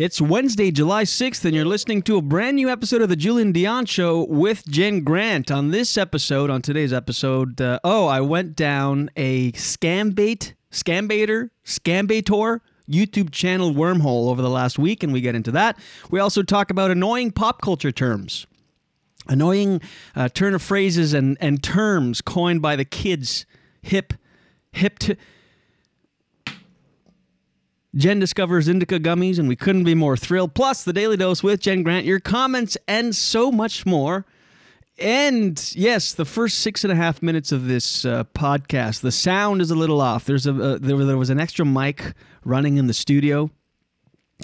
It's Wednesday, July 6th, and you're listening to a brand new episode of The Julien Dionne Show with Jen Grant. On this episode, on today's episode, uh, oh, I went down a scam bait, scam baiter, scam baitor YouTube channel wormhole over the last week, and we get into that. We also talk about annoying pop culture terms. Annoying uh, turn of phrases and, and terms coined by the kids, hip, hip. Jen discovers indica gummies, and we couldn't be more thrilled. Plus, the Daily Dose with Jen Grant, your comments, and so much more. And yes, the first six and a half minutes of this uh, podcast, the sound is a little off. There's a uh, there, there was an extra mic running in the studio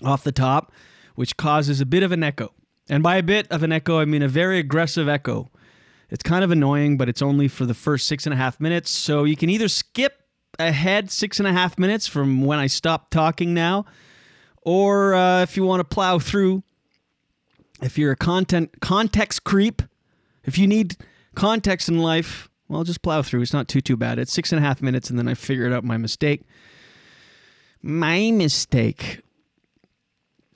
off the top, which causes a bit of an echo. And by a bit of an echo, I mean a very aggressive echo. It's kind of annoying, but it's only for the first six and a half minutes. So you can either skip ahead six and a half minutes from when I stop talking now, or uh, if you want to plow through, if you're a content context creep, if you need context in life, well, just plow through. It's not too too bad. It's six and a half minutes, and then I figured out my mistake. My mistake.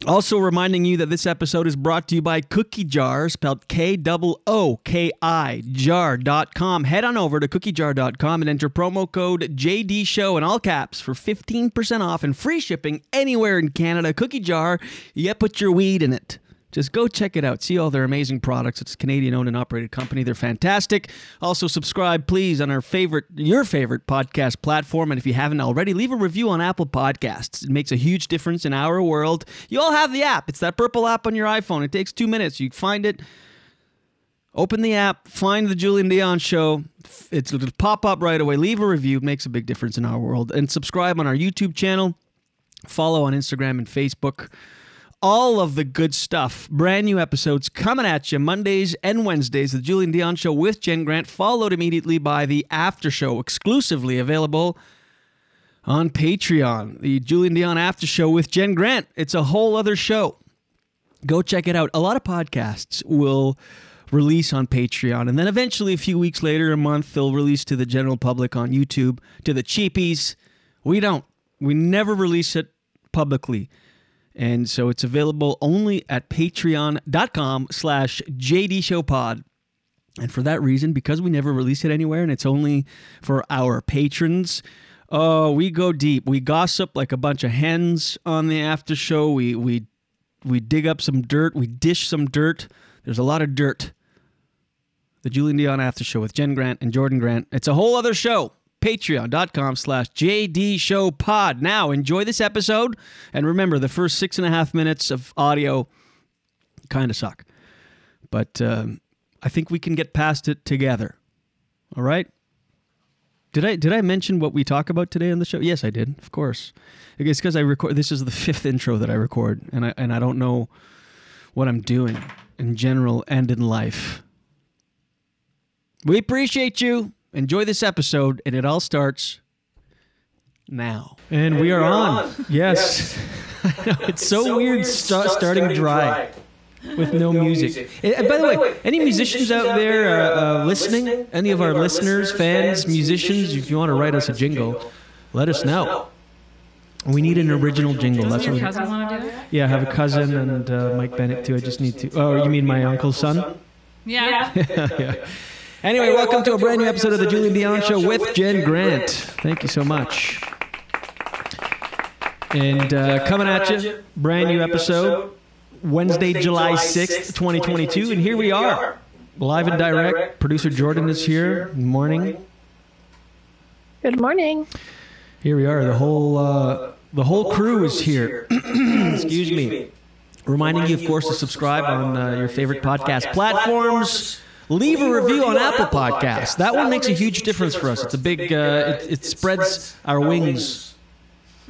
Also, reminding you that this episode is brought to you by KookiJar, spelled K O O K I, jar.com. Head on over to kookijar.com and enter promo code JD Show in all caps for 15% off and free shipping anywhere in Canada. KookiJar, you put your weed in it. Just go check it out. See all their amazing products. It's a Canadian owned and operated company. They're fantastic. Also, subscribe, please, on our favorite, your favorite podcast platform. And if you haven't already, leave a review on Apple Podcasts. It makes a huge difference in our world. You all have the app. It's that purple app on your iPhone. It takes two minutes. You find it, open the app, find the Julien Dionne show. It's, it'll pop up right away. Leave a review. It makes a big difference in our world. And subscribe on our YouTube channel. Follow on Instagram and Facebook all of the good stuff. Brand new episodes coming at you Mondays and Wednesdays. The Julien Dionne Show with Jen Grant, followed immediately by the After Show, exclusively available on Patreon. The Julien Dionne After Show with Jen Grant. It's a whole other show. Go check it out. A lot of podcasts will release on Patreon, and then eventually, a few weeks later, a month, they'll release to the general public on YouTube. To the cheapies, we don't. We never release it publicly. And so it's available only at patreon.com slash jdshowpod. And for that reason, because we never release it anywhere and it's only for our patrons, oh, we go deep. We gossip like a bunch of hens on the after show. We we we dig up some dirt. We dish some dirt. There's a lot of dirt. The Julien Dionne After Show with Jen Grant and Jordan Grant. It's a whole other show patreon.com slash JD Show Pod. Now, enjoy this episode. And remember, the first six and a half minutes of audio kind of suck. But um, I think we can get past it together. All right? Did I did I mention what we talk about today on the show? Yes, I did. Of course. It's because I record. This is the fifth intro that I record, and I and I don't know what I'm doing in general and in life. We appreciate you. Enjoy this episode, and it all starts now. And, and we, are, on. on. Yes. yes. know, it's, it's, so, so weird, st- starting, starting dry. With, with no, no music. music. And, by the way, any, any musicians, out there uh, uh, listening? Any, any of our listeners, fans, musicians, if you want to write us a jingle, let us know. We need an original jingle. That's what. Cousin want to do it? Yeah, I have a cousin and uh, Mike Bennett too. I just need to. Oh, you mean my uncle's son? Yeah. yeah. Anyway, hey, welcome, welcome, to a brand new episode of the Julien Dionne Show with Jen Grant. Thank you so much. And uh, coming at you, brand new episode, Wednesday, July 6th, 2022. And here we are, live and direct. Producer Jordan is here. Good morning. Good morning. Here we are. The whole uh, the whole crew is here. Excuse me. Reminding you, of course, to subscribe on uh, your favorite podcast platforms leave a review on Apple Podcasts. That one makes a huge difference for us. It's a big, uh, it, it spreads our wings.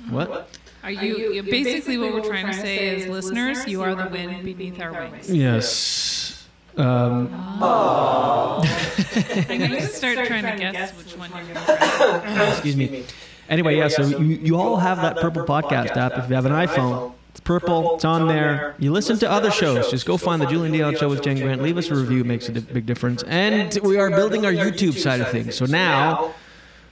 What? Are you basically what we're trying to say is listeners, you are the wind beneath our wings. Yes. Um, oh. I'm going to start trying to guess which one you're going to Excuse me. Anyway, yeah, so you, you all have that Purple Podcast app if you have an iPhone. It's purple. It's on there. You listen to other shows. Just go find the Julien Dionne Show with Jen Grant. Leave us a review. It makes a big difference. And we are building our YouTube side of things. So now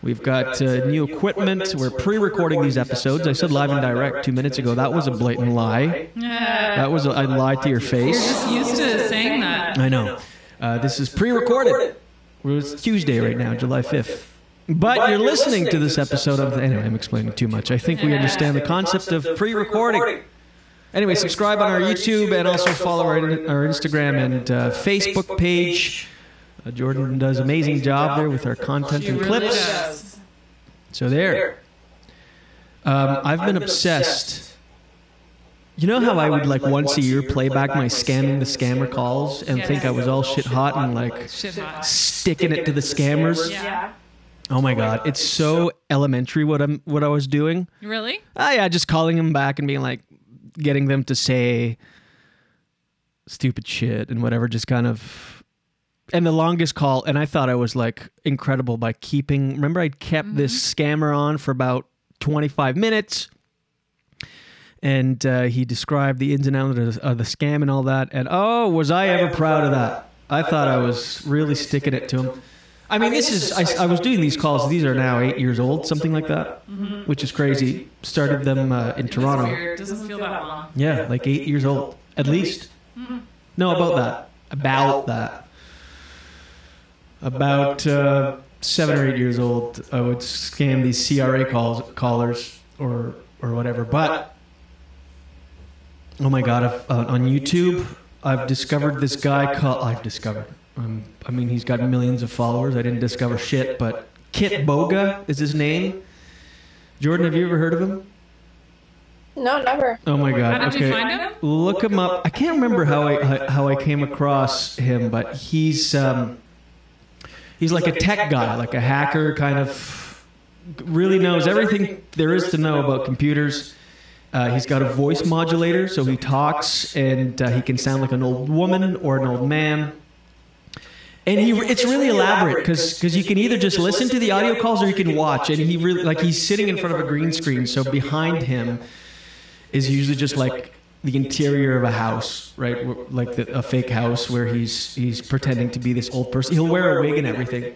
We've got uh, new equipment. We're pre-recording these episodes. I said live and direct two minutes ago. That was a blatant lie. Yeah. That was a, I lied to your You're face. just used to saying that. I know. Uh, this is pre-recorded. It's Tuesday right now, July 5th. But you're listening to this episode of. Anyway, I'm explaining too much. I think we understand the concept of pre-recording. Anyway, subscribe on our YouTube and also follow our, our Instagram and uh, Facebook page. Uh, Jordan does amazing job there with our content and clips. So there. Um, I've been obsessed. You know how I would like once a year play back my scamming the scammer calls and think I was all shit hot and like Shit hot. sticking it to the scammers? Yeah. Oh my god, it's so elementary what I'm what I was doing. Really? Ah, yeah, just calling them back and being like, getting them to say stupid shit and whatever, just kind of. And the longest call, and I thought I was like incredible by keeping. Remember, I kept this scammer on for about 25 minutes. And uh, he described the ins and outs of the, of the scam and all that. And oh, was I ever proud of that? I thought I was really sticking it to him. I mean, this is, I, I was doing these calls. These are now eight years old, something like that, which is crazy. Started them uh, in Toronto. weird. Doesn't feel that long. Yeah, like eight years old, at least. No, about that. About that. About uh, seven or eight years old, I would scam these CRA calls, callers or or whatever. But oh my god, I've, uh, on YouTube, I've discovered this guy called. I've discovered. Um, I mean, he's got millions of followers. I didn't discover shit, but Kitboga is his name. Jordan, have you ever heard of him? No, never. Oh my god. How did you okay. find him? Look him up. I can't remember how I how I came across him, but he's um, he's like a tech guy, like a hacker, kind of really knows everything there is to know about computers. Uh, he's got a voice modulator, so he talks and uh, he can sound like an old woman or an old man. And he, it's really elaborate because because you can either just listen to the audio calls or you can watch. And he really, like, he's sitting in front of a green screen, so behind him is usually just like the interior of a house, right? Like the, a fake house where he's he's pretending to be this old person. He'll wear a wig and everything.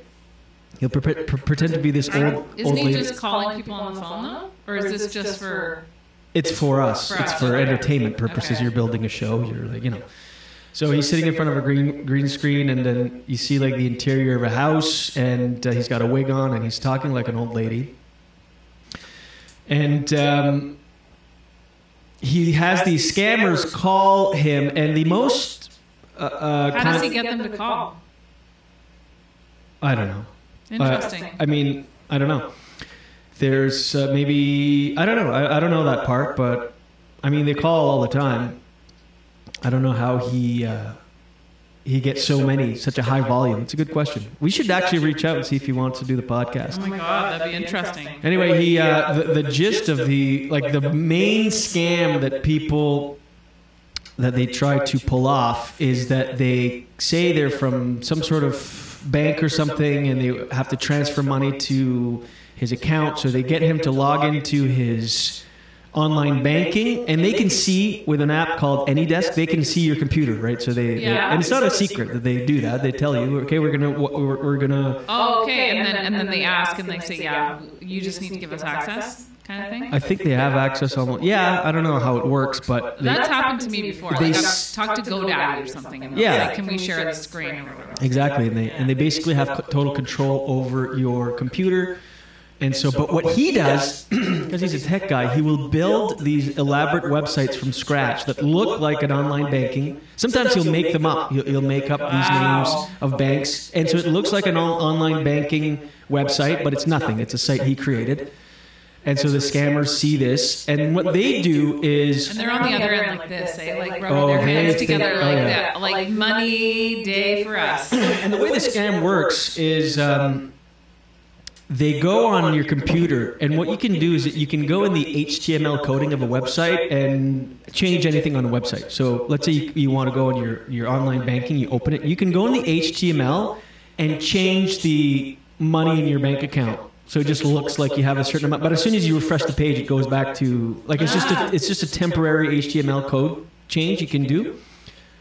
He'll pre- pre- pretend to be this old old Isn't he lady. just calling people on the phone though? Or is this just for? It's for us. For It's for entertainment purposes. Okay. You're building a show. You're like, you know. So he's sitting in front of a green green screen, and then you see like the interior of a house, and uh, he's got a wig on, and he's talking like an old lady. And um, he has these scammers call him, and the most uh, uh, How does he get them to call? I don't know. Interesting. I mean, I don't know. There's uh, maybe I don't know. I, I don't know that part, but I mean, they call all the time. I don't know how he uh, he gets so many, such a high volume. It's a good question. We should actually reach out and see if he wants to do the podcast. oh my god, that'd be interesting. Anyway, he uh, the, the gist of the like the main scam that people that they try to pull off is that they say they're from some sort of bank or something and they have to transfer money to his account so they get him to log into his online banking and they can see with an app called AnyDesk they can see your computer right so they, they- Yeah. and it's not a secret that they do that they tell you okay we're gonna we're, we're gonna Oh, okay. Oh, and then and then they ask and they say, yeah, you just need to give us access, kind of thing. I think they have access on. Yeah, I don't know how it works, but they, That's happened to me before. They Like s- talked to GoDaddy or something, and Yeah. yeah. like, can we share the screen or whatever? exactly, and they and they basically have total control over your computer. And so, but what he does, because he's a tech guy, he will build these elaborate websites from scratch that look like an online banking. Sometimes he'll make them up. He'll, he'll make up these names of banks, and so it looks like an on- online banking website, but it's nothing. It's a site he created. And so the scammers see this, and what they do is And they're on the other end like this, eh? Like rubbing Oh, their hands together oh, like that. Like money day for us. And the way the scam works is um, they go on your computer, and what you can do is that you can go in the HTML coding of a website and change anything on a website. So let's say you, you want to go on your, your online banking, you open it, you can go in the HTML and change the money in your bank account. So it just looks like you have a certain amount, but as soon as you refresh the page, it goes back to like it's just a, it's just a temporary HTML code change you can do.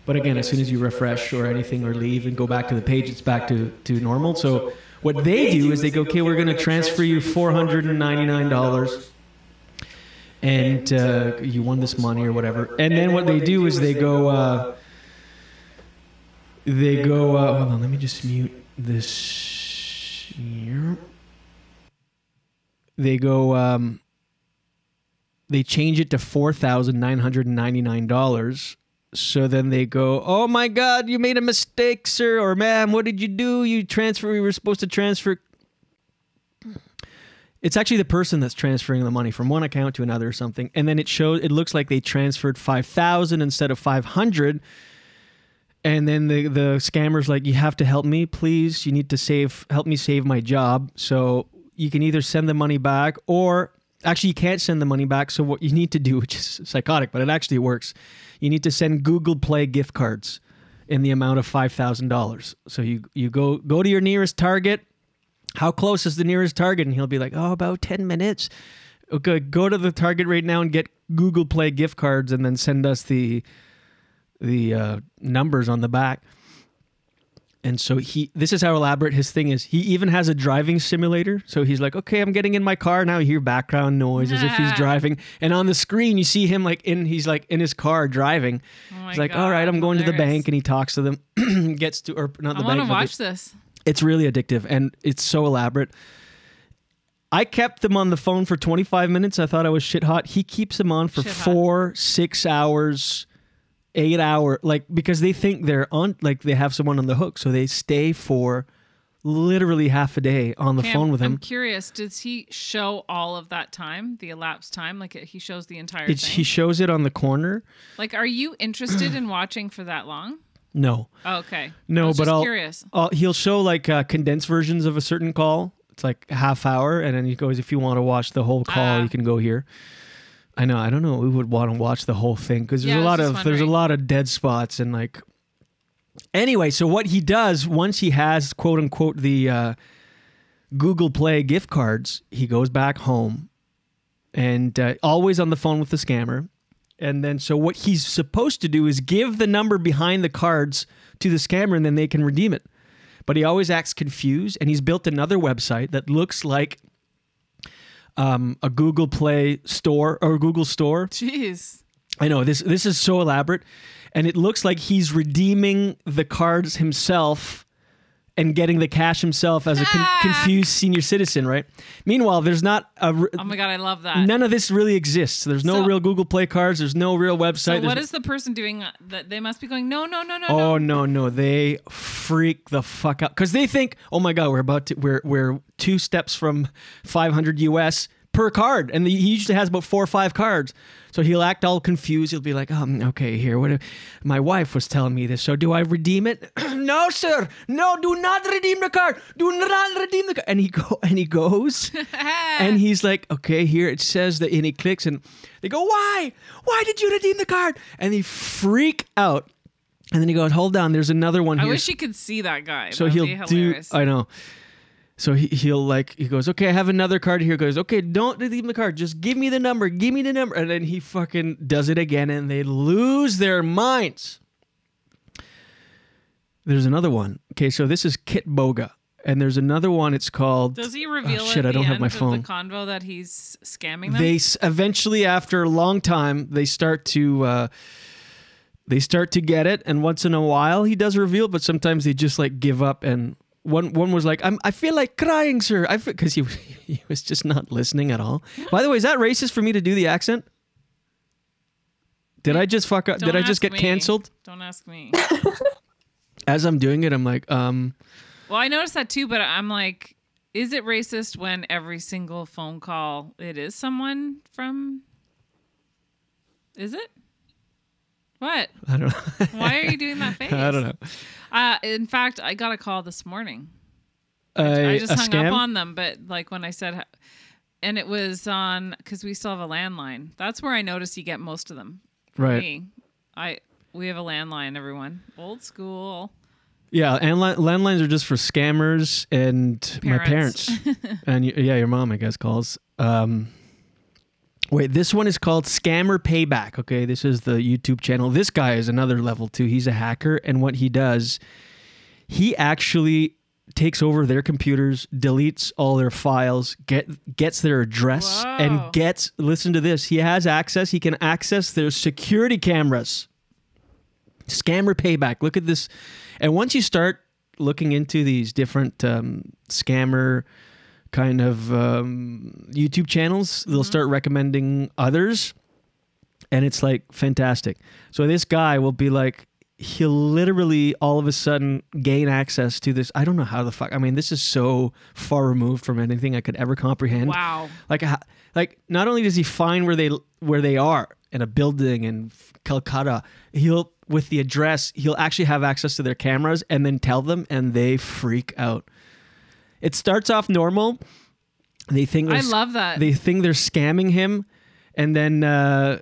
But again, as soon as you refresh or anything or leave and go back to the page, it's back to, to normal. So what they do is they go, okay, we're going to transfer you $499 and uh, you won this uh, money or whatever. And then what they do is they go, uh, uh they go, uh, uh, hold on, let me just mute this here. They go, um, they change it to $4,999 so then they go, "Oh my God, you made a mistake, sir, or ma'am. What did you do? You transfer. You were supposed to transfer." It's actually the person that's transferring the money from one account to another or something, and then it shows. It looks like they transferred five thousand instead of five hundred. And then the the scammer's like, "You have to help me, please. You need to save, help me save my job." So you can either send the money back, or actually you can't send the money back. So what you need to do, which is psychotic, but it actually works, you need to send Google Play gift cards in the amount of five thousand dollars. So you you go go to your nearest Target. How close is the nearest Target? And he'll be like, "Oh, about ten minutes." Okay, go to the Target right now and get Google Play gift cards, and then send us the the uh, numbers on the back. And so he, this is how elaborate his thing is. He even has a driving simulator. So he's like, okay, I'm getting in my car now. You hear background noise as if he's driving, and on the screen you see him like in, he's like in his car driving. Oh he's like, God, all right, I'm going to the bank, and he talks to them, gets to or not the bank. I want to watch this. it's really addictive and it's so elaborate. I kept them on the phone for 25 minutes. I thought I was shit hot. He keeps them on for Shit hot. four, six hours, eight hour, like because they think they're on, like they have someone on the hook, so they stay for literally half a day on the phone I'm, with I'm him. curious. Does he show all of that time, the elapsed time? Like he shows the entire It's, thing. he shows it on the corner. like, are you interested in watching for that long? No, Oh, okay. no, but I'll, curious. I'll he'll show like uh, condensed versions of a certain call. It's like half hour, and then he goes, if you want to watch the whole call, Ah. you can go here. I know. I don't know. We would want to watch the whole thing because there's Yeah, a lot of just there's a lot of dead spots and like. Anyway, so what he does once he has quote unquote the uh, Google Play gift cards, he goes back home, and uh, always on the phone with the scammer. And then, so what he's supposed to do is give the number behind the cards to the scammer, and then they can redeem it. But he always acts confused, and he's built another website that looks like um, a Google Play store or Google Store. Jeez. I know this. This is so elaborate, and it looks like he's redeeming the cards himself and getting the cash himself as a con- confused senior citizen. Right. Meanwhile, there's not a. re- Oh my god, I love that. None of this really exists. There's no So- real Google Play cards. There's no real website. so what is the person doing? That they must be going. No, no, no, no, Oh no. no, no! They freak the fuck out because they think, "Oh my god, we're about to we're we're two steps from 500 US per card," and he usually has about four or five cards. So he'll act all confused. He'll be like, "Um, okay, here. What? My wife was telling me this. So do I redeem it? no, sir. No, do not redeem the card. Do not redeem the card." And he go and he goes, and he's like, "Okay, here it says that," and he clicks, and they go, "Why? Why did you redeem the card?" And they freak out. And then he goes, "Hold on, there's another one here. I here." wish you could see that guy. so That would he'll do. I know. So he, he'll like he goes, "Okay, I have another card here." He goes, "Okay, don't redeem the card. Just give me the number. Give me the number." And then he fucking does it again, and they lose their minds. There's another one. Okay, so this is Kitboga, and there's another one. It's called. Does he reveal Oh, shit, at I don't the have end my of phone. the convo that he's scamming them? they eventually after a long time they start to uh they start to get it and once in a while he does reveal but sometimes they just like give up and one one was like I'm, I feel like crying sir I because he he was just not listening at all by the way is that racist for me to do the accent did I just fuck up Don't did I just get me. canceled Don't ask me. as I'm doing it I'm like um well, I noticed that too, but I'm like, is it racist when every single phone call it is someone from? Is it? What? I don't know Why are you doing that face? I don't know Uh, in fact, I got a call this morning. uh, I just hung scam up on them, but like when I said, and it was on because we still have a landline. That's where I notice you get most of them. Right. Me, I we have a landline. Everyone, old school. Yeah, and li- landlines are just for scammers and my Parents. parents, and yeah, your mom, I guess, calls. Um, wait, this one is called Scammer Payback. Okay, this is the YouTube channel. This guy is another level too. He's a hacker, and what he does, he actually takes over their computers, deletes all their files, get gets their address, Whoa. and gets listen to this. He has access. He can access their security cameras. Scammer payback. Look at this. And once you start looking into these different um, scammer kind of um, YouTube channels, they'll start recommending others. And it's like fantastic. So this guy will be like, he'll literally all of a sudden gain access to this. I don't know how the fuck. I mean, this is so far removed from anything I could ever comprehend. Wow. Like, like not only does he find where they where they are in a building in Calcutta, he'll with the address, he'll actually have access to their cameras and then tell them, and they freak out. It starts off normal. They think I love that. They think they're scamming him, and then uh,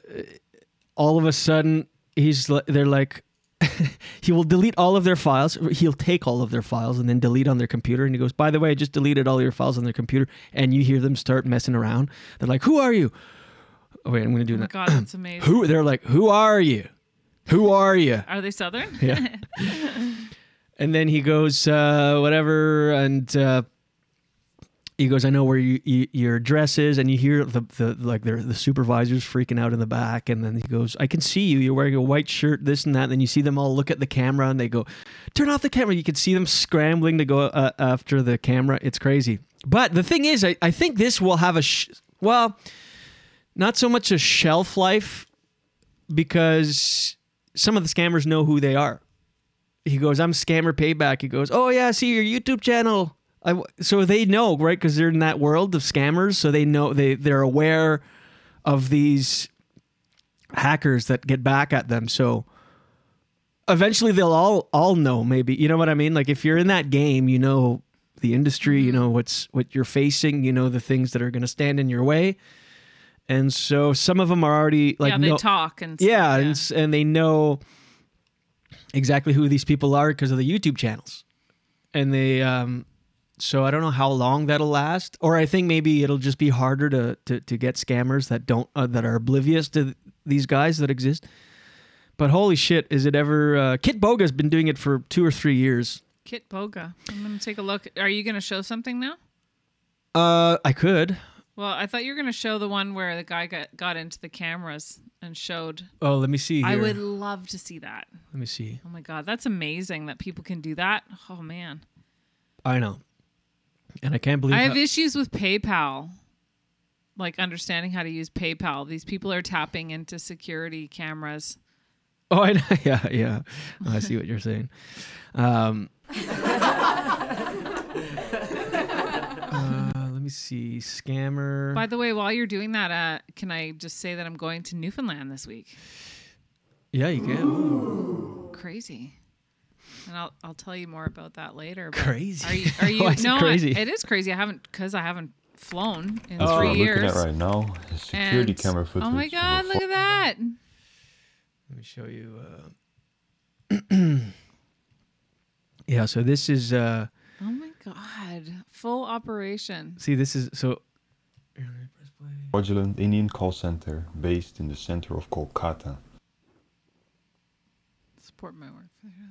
all of a sudden he's they're like. he will delete all of their files. He'll take all of their files and then delete on their computer. And he goes, "By the way, I just deleted all your files on their computer." And you hear them start messing around. They're like, "Who are you?" Oh wait, I'm going to do oh that. god, that's amazing. Who? They're like, "Who are you? Who are you?" Are they southern? Yeah. and then he goes, uh, whatever, and uh, he goes, I know where you, you, your address is, and you hear the, the like the supervisors freaking out in the back, and then he goes, I can see you. You're wearing a white shirt, this and that. And then you see them all look at the camera, and they go, turn off the camera. You can see them scrambling to go uh, after the camera. It's crazy. But the thing is, I, I think this will have a sh- well, not so much a shelf life because some of the scammers know who they are he goes, I'm scammer payback. He goes, Oh yeah, I see your YouTube channel. I w so they know, right? Because they're in that world of scammers, so they know they they're aware of these hackers that get back at them. So eventually they'll all all know. Maybe you know what I mean. Like if you're in that game, you know the industry, you mm-hmm. know what's what you're facing, you know the things that are going to stand in your way. And so some of them are already like yeah, they know- talk and stuff, yeah, And, and they know exactly who these people are because of the YouTube channels. And they, um, so I don't know how long that'll last, or I think maybe it'll just be harder to to, to get scammers that don't uh, that are oblivious to th- these guys that exist. But holy shit, is it ever? Uh, Kitboga's been doing it for two or three years. Kitboga. I'm gonna take a look. Are you gonna show something now? Uh, I could. Well, I thought you were gonna show the one where the guy got got into the cameras and showed. Oh, let me see. Here. I would love to see that. Let me see. Oh my god, that's amazing that people can do that. Oh man, I know, and I can't believe. I have how- issues with PayPal. Like understanding how to use PayPal. These people are tapping into security cameras. Oh, I know. Yeah, yeah. Oh, I see what you're saying. Um, uh, let me see. Scammer. By the way, while you're doing that, uh, can I just say that I'm going to Newfoundland this week? yeah, you can. Ooh, Crazy. And I'll I'll tell you more about that later. Crazy. Are you? Are you? Why is it no, I- it is crazy. I haven't because I haven't flown in That's what I'm years. looking at right now. Security and- camera footage. Oh my god! Look at that. Let me show you. Uh... yeah. So this is. Uh, Oh my god! Full operation. see, this is so. fraudulent Indian call center based in the center of Kolkata. Support my work.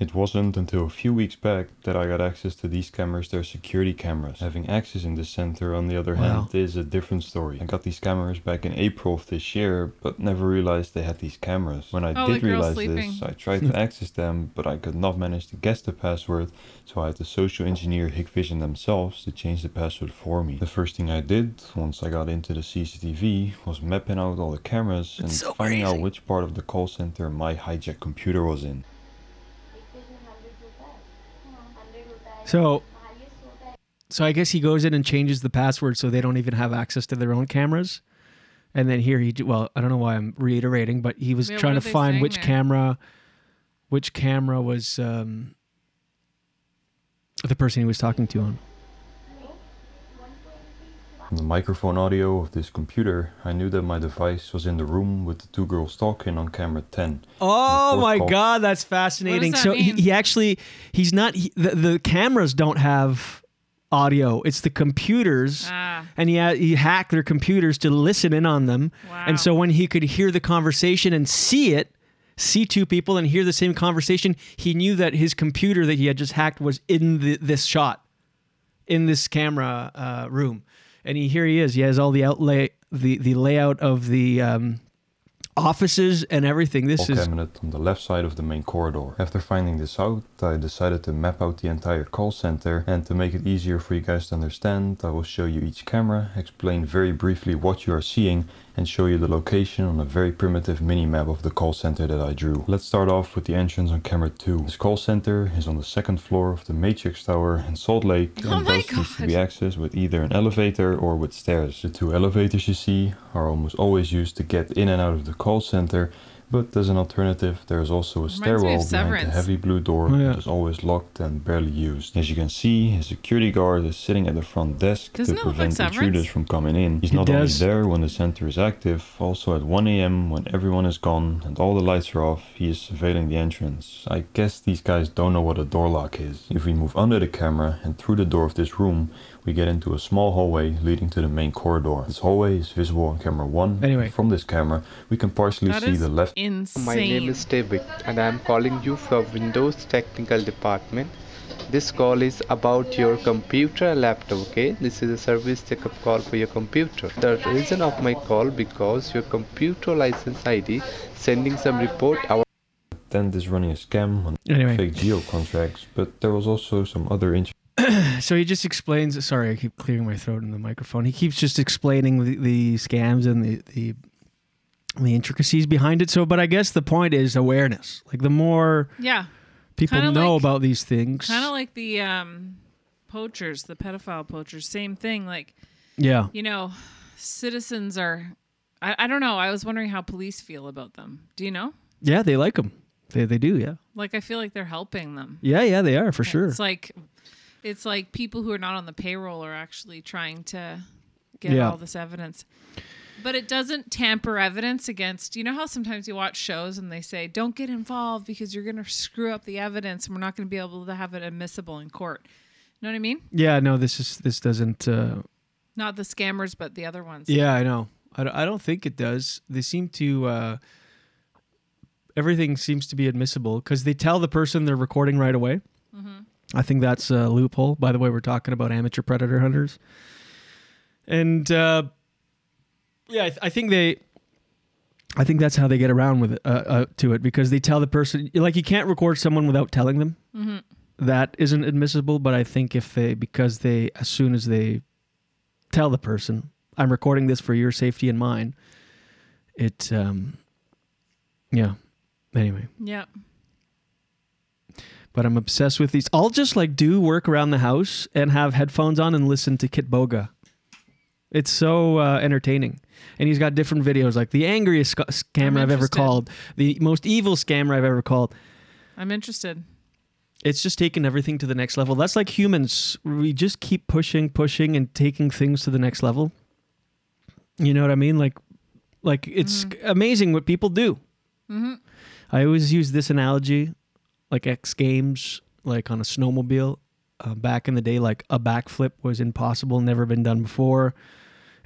It wasn't until a few weeks back that I got access to these cameras, their security cameras. Having access in the center, on the other Wow. hand, is a different story. I got these cameras back in April of this year, but never realized they had these cameras. When I Oh, did realize sleeping. this, I tried to access them, but I could not manage to guess the password, so I had the social engineer Hikvision themselves to change the password for me. The first thing I did, once I got into the CCTV, was mapping out all the cameras and so finding out which part of the call center my hijacked computer was in. So. So I guess he goes in and changes the password so they don't even have access to their own cameras. And then here he, well, I don't know why I'm reiterating, but he was Yeah, trying to find which there? camera, which camera was um, the person he was talking to on. From the microphone audio of this computer, I knew that my device was in the room with the two girls talking on camera 10. Oh my call. god, that's fascinating. that so he, mean? he actually he's not he, the, the cameras don't have audio. It's the computers. Ah. And he, ha- he hacked their computers to listen in on them. Wow. And so when he could hear the conversation and see it, see two people and hear the same conversation. He knew that his computer that he had just hacked was in the, this shot, in this camera uh, room, and he here he is. He has all the outlay, the the layout of the um, offices and everything. This is cabinet on the left side of the main corridor. After finding this out, I decided to map out the entire call center and to make it easier for you guys to understand, I will show you each camera, explain very briefly what you are seeing and show you the location on a very primitive mini map of the call center that I drew. Let's start off with the entrance on camera 2. This call center is on the second floor of the Matrix Tower in Salt Lake Oh and thus needs to be accessed with either an elevator or with stairs. The two elevators you see are almost always used to get in and out of the call center, but as an alternative, there is also a Reminds stairwell behind the Severance. heavy blue door Oh, yeah. that is always locked and barely used. As you can see, a security guard is sitting at the front desk Doesn't to it look like prevent intruders from coming in. He's It not does. only there when the center is active, also at 1 a.m. when everyone is gone and all the lights are off, he is surveilling the entrance. I guess these guys don't know what a door lock is. If we move under the camera and through the door of this room, we get into a small hallway leading to the main corridor. This hallway is visible on camera 1. Anyway. From this camera, we can partially That see is the left insane. My name is David and I am calling you from Windows Technical Department. This call is about your computer laptop, okay? This is a service checkup call for your computer. The reason of my call because your computer license ID sending some report our tent is running a scam on Anyway. fake geo contracts, but there was also some other interesting so he just explains. Sorry, I keep clearing my throat in the microphone. He keeps just explaining the, the scams and the, the the intricacies behind it. So, but I guess the point is awareness. Like the more Yeah, people Kinda know like- about these things, kind of like the um, poachers, the pedophile poachers. Same thing. Like yeah, you know, citizens are. I, I don't know. I was wondering how police feel about them. Do you know? yeah, they like them. They they do. Yeah, Like I feel like they're helping them. yeah, yeah. They are for sure. It's like it's like people who are not on the payroll are actually trying to get Yeah. all this evidence. But it doesn't tamper evidence against you know how sometimes you watch shows and they say don't get involved because you're going to screw up the evidence and we're not going to be able to have it admissible in court. You know what I mean? Yeah, no, this is this doesn't. Uh, Not the scammers but the other ones. yeah, I know. I don't, I don't think it does. They seem to. Uh, everything seems to be admissible because they tell the person they're recording right away. I think that's a loophole. By the way, we're talking about amateur predator hunters, and uh, yeah, I, th- I think they. I think that's how they get around with it, uh, uh, to it because they tell the person like you can't record someone without telling them. That isn't admissible, but I think if they because they as soon as they tell the person I'm recording this for your safety and mine, it um, yeah. Anyway, Yep. But I'm obsessed with these. I'll just like do work around the house and have headphones on and listen to Kitboga. It's so uh, entertaining. And he's got different videos like the angriest sc- scammer I've ever called, the most evil scammer I've ever called. I'm interested. It's just taking everything to the next level. That's like humans. We just keep pushing, pushing, and taking things to the next level. You know what I mean? Like, like it's amazing what people do. I always use this analogy, like X Games, like on a snowmobile. Uh, back in the day, like a backflip was impossible, never been done before,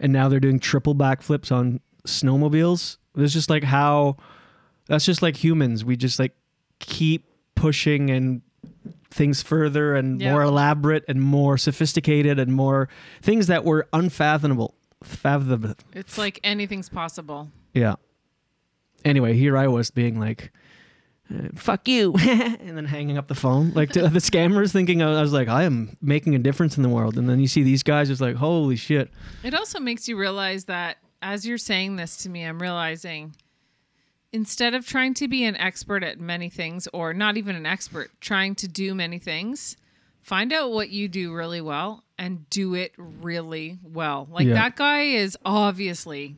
and now they're doing triple backflips on snowmobiles. It's just like how that's just like humans. We just like keep pushing and things further and Yeah. more elaborate and more sophisticated and more things that were unfathomable. Fathomable. It's like anything's possible. Yeah. Anyway, here I was being like, uh, "Fuck you," and then hanging up the phone. Like to the scammers, thinking I was like, "I am making a difference in the world," and then you see these guys, it's like, "Holy shit!" It also makes you realize that as you're saying this to me, I'm realizing instead of trying to be an expert at many things, or not even an expert, trying to do many things, find out what you do really well and do it really well. Like Yeah. that guy is obviously,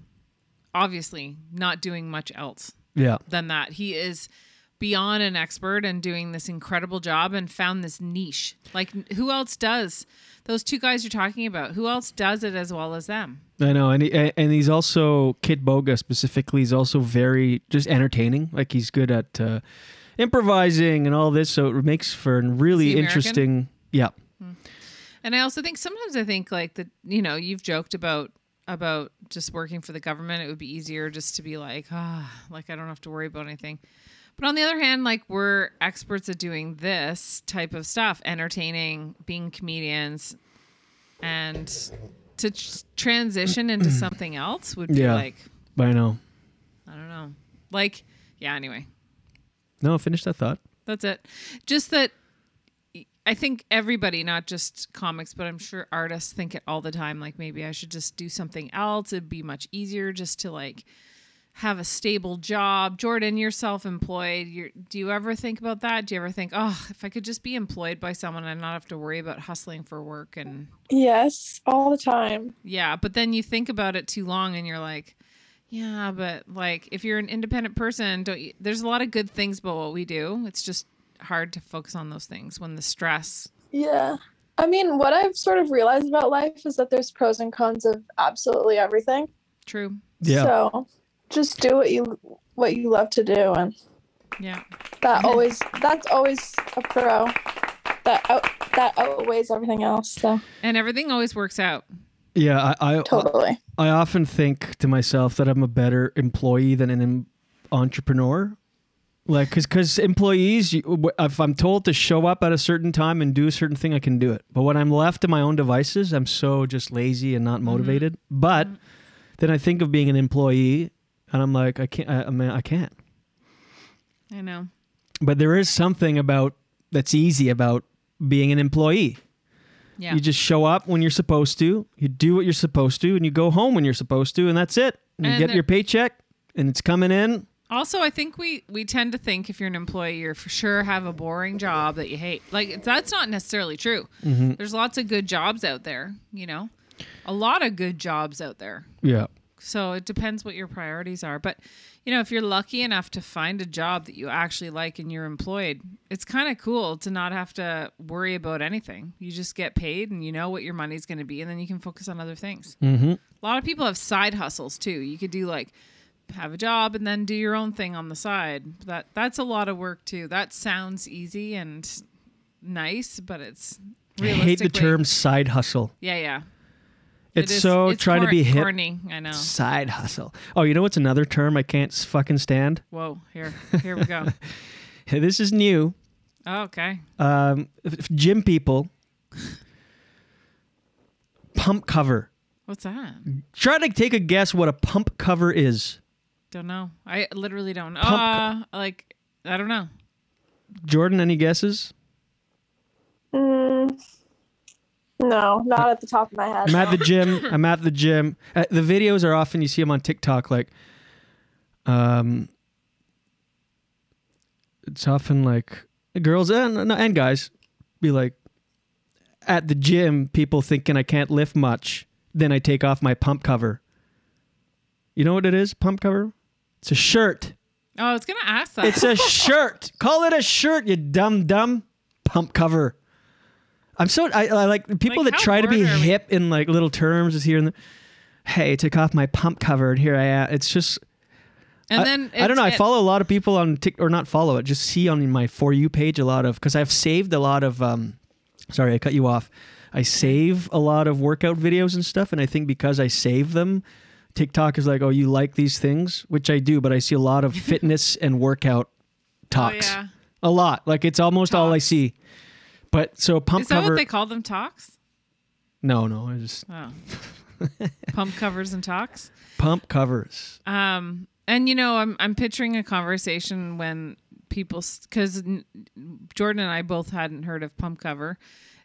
obviously not doing much else Yeah, than that. He is beyond an expert and doing this incredible job and found this niche. Like who else does? Those two guys you're talking about, who else does it as well as them? I know, and he, and he's also Kitboga specifically. He's also very just entertaining. Like he's good at uh, improvising and all this, so it makes for a really Is he American? interesting. Yeah, And I also think sometimes I think like that you know you've joked about about just working for the government. It would be easier just to be like ah like I don't have to worry about anything. But on the other hand, like we're experts at doing this type of stuff, entertaining, being comedians, and to tr- transition into something else would be like. Yeah. like I know. I don't know, like yeah. Anyway, No, finish that thought. that's it. Just that I think everybody, not just comics, but I'm sure artists think it all the time. Like maybe I should just do something else. It'd be much easier just to like have a stable job. Jordan, you're self-employed. You're, do you ever think about that? Do you ever think, oh, if I could just be employed by someone and not have to worry about hustling for work and Yes, all the time. yeah, but then you think about it too long and you're like, yeah, but like if you're an independent person, don't you, there's a lot of good things about what we do. It's just hard to focus on those things when the stress. Yeah. I mean, what I've sort of realized about life is that there's pros and cons of absolutely everything. True. Yeah. So just do what you what you love to do and Yeah. that always that's always a pro. That out that outweighs everything else. So And everything always works out. Yeah, I I, totally. I often think to myself that I'm a better employee than an em- entrepreneur. Like, cause, cause employees, you, if I'm told to show up at a certain time and do a certain thing, I can do it. But when I'm left to my own devices, I'm so just lazy and not mm-hmm. motivated. But mm-hmm. then I think of being an employee, and I'm like, I can't. I, I mean, I can't. I know. But there is something about that's easy about being an employee. Yeah. You just show up when you're supposed to, you do what you're supposed to, and you go home when you're supposed to, and that's it. And you And get your paycheck, and it's coming in. Also, I think we we tend to think if you're an employee, you're for sure have a boring job that you hate. Like that's not necessarily true. Mm-hmm. There's lots of good jobs out there. You know, a lot of good jobs out there. Yeah. So it depends what your priorities are. But you know, if you're lucky enough to find a job that you actually like and you're employed, it's kind of cool to not have to worry about anything. You just get paid and you know what your money's going to be, and then you can focus on other things. Mm-hmm. A lot of people have side hustles too. You could do like have a job and then do your own thing on the side. That that's a lot of work too. That sounds easy and nice, but it's I hate the term side hustle. Yeah, yeah. It It's so it's trying to be hip. Corny, I know. Side hustle. Oh, you know what's another term I can't fucking stand? Whoa, here, here we go. This is new. Oh, okay. Um, f- f- gym people. Pump cover. What's that? Try to take a guess what a pump cover is. Don't know. I literally don't know. Pump Uh, like I don't know. Jordan, any guesses? Mm, no, not at the top of my head. I'm at the gym. I'm at the gym. Uh, the videos are often you see them on TikTok. Like, um, it's often like girls and and guys be like, at the gym, people thinking I can't lift much. Then I take off my pump cover. You know what it is? Pump cover. It's a shirt. Oh, I was gonna ask that. It's a shirt. Call it a shirt, you dumb dumb. Pump cover. I'm so I, I like people Like, that try to be bored are we? hip in like little terms is here and there. Hey, I took off my pump cover and here I am. It's just and I, then I don't know. I follow a lot of people on Tik or not follow it, just see on my for you page a lot of because I've saved a lot of. um Sorry, I cut you off. I save a lot of workout videos and stuff, and I think because I save them, TikTok is like, oh, you like these things, which I do, but I see a lot of fitness and workout Oh talks. yeah. A lot. Like it's almost all I see. But so pump Is that cover. what they call them? Talks. no, no, I just Oh. Pump covers and talks. pump covers. Um, and you know, I'm I'm picturing a conversation when people because Jordan and I both hadn't heard of pump cover.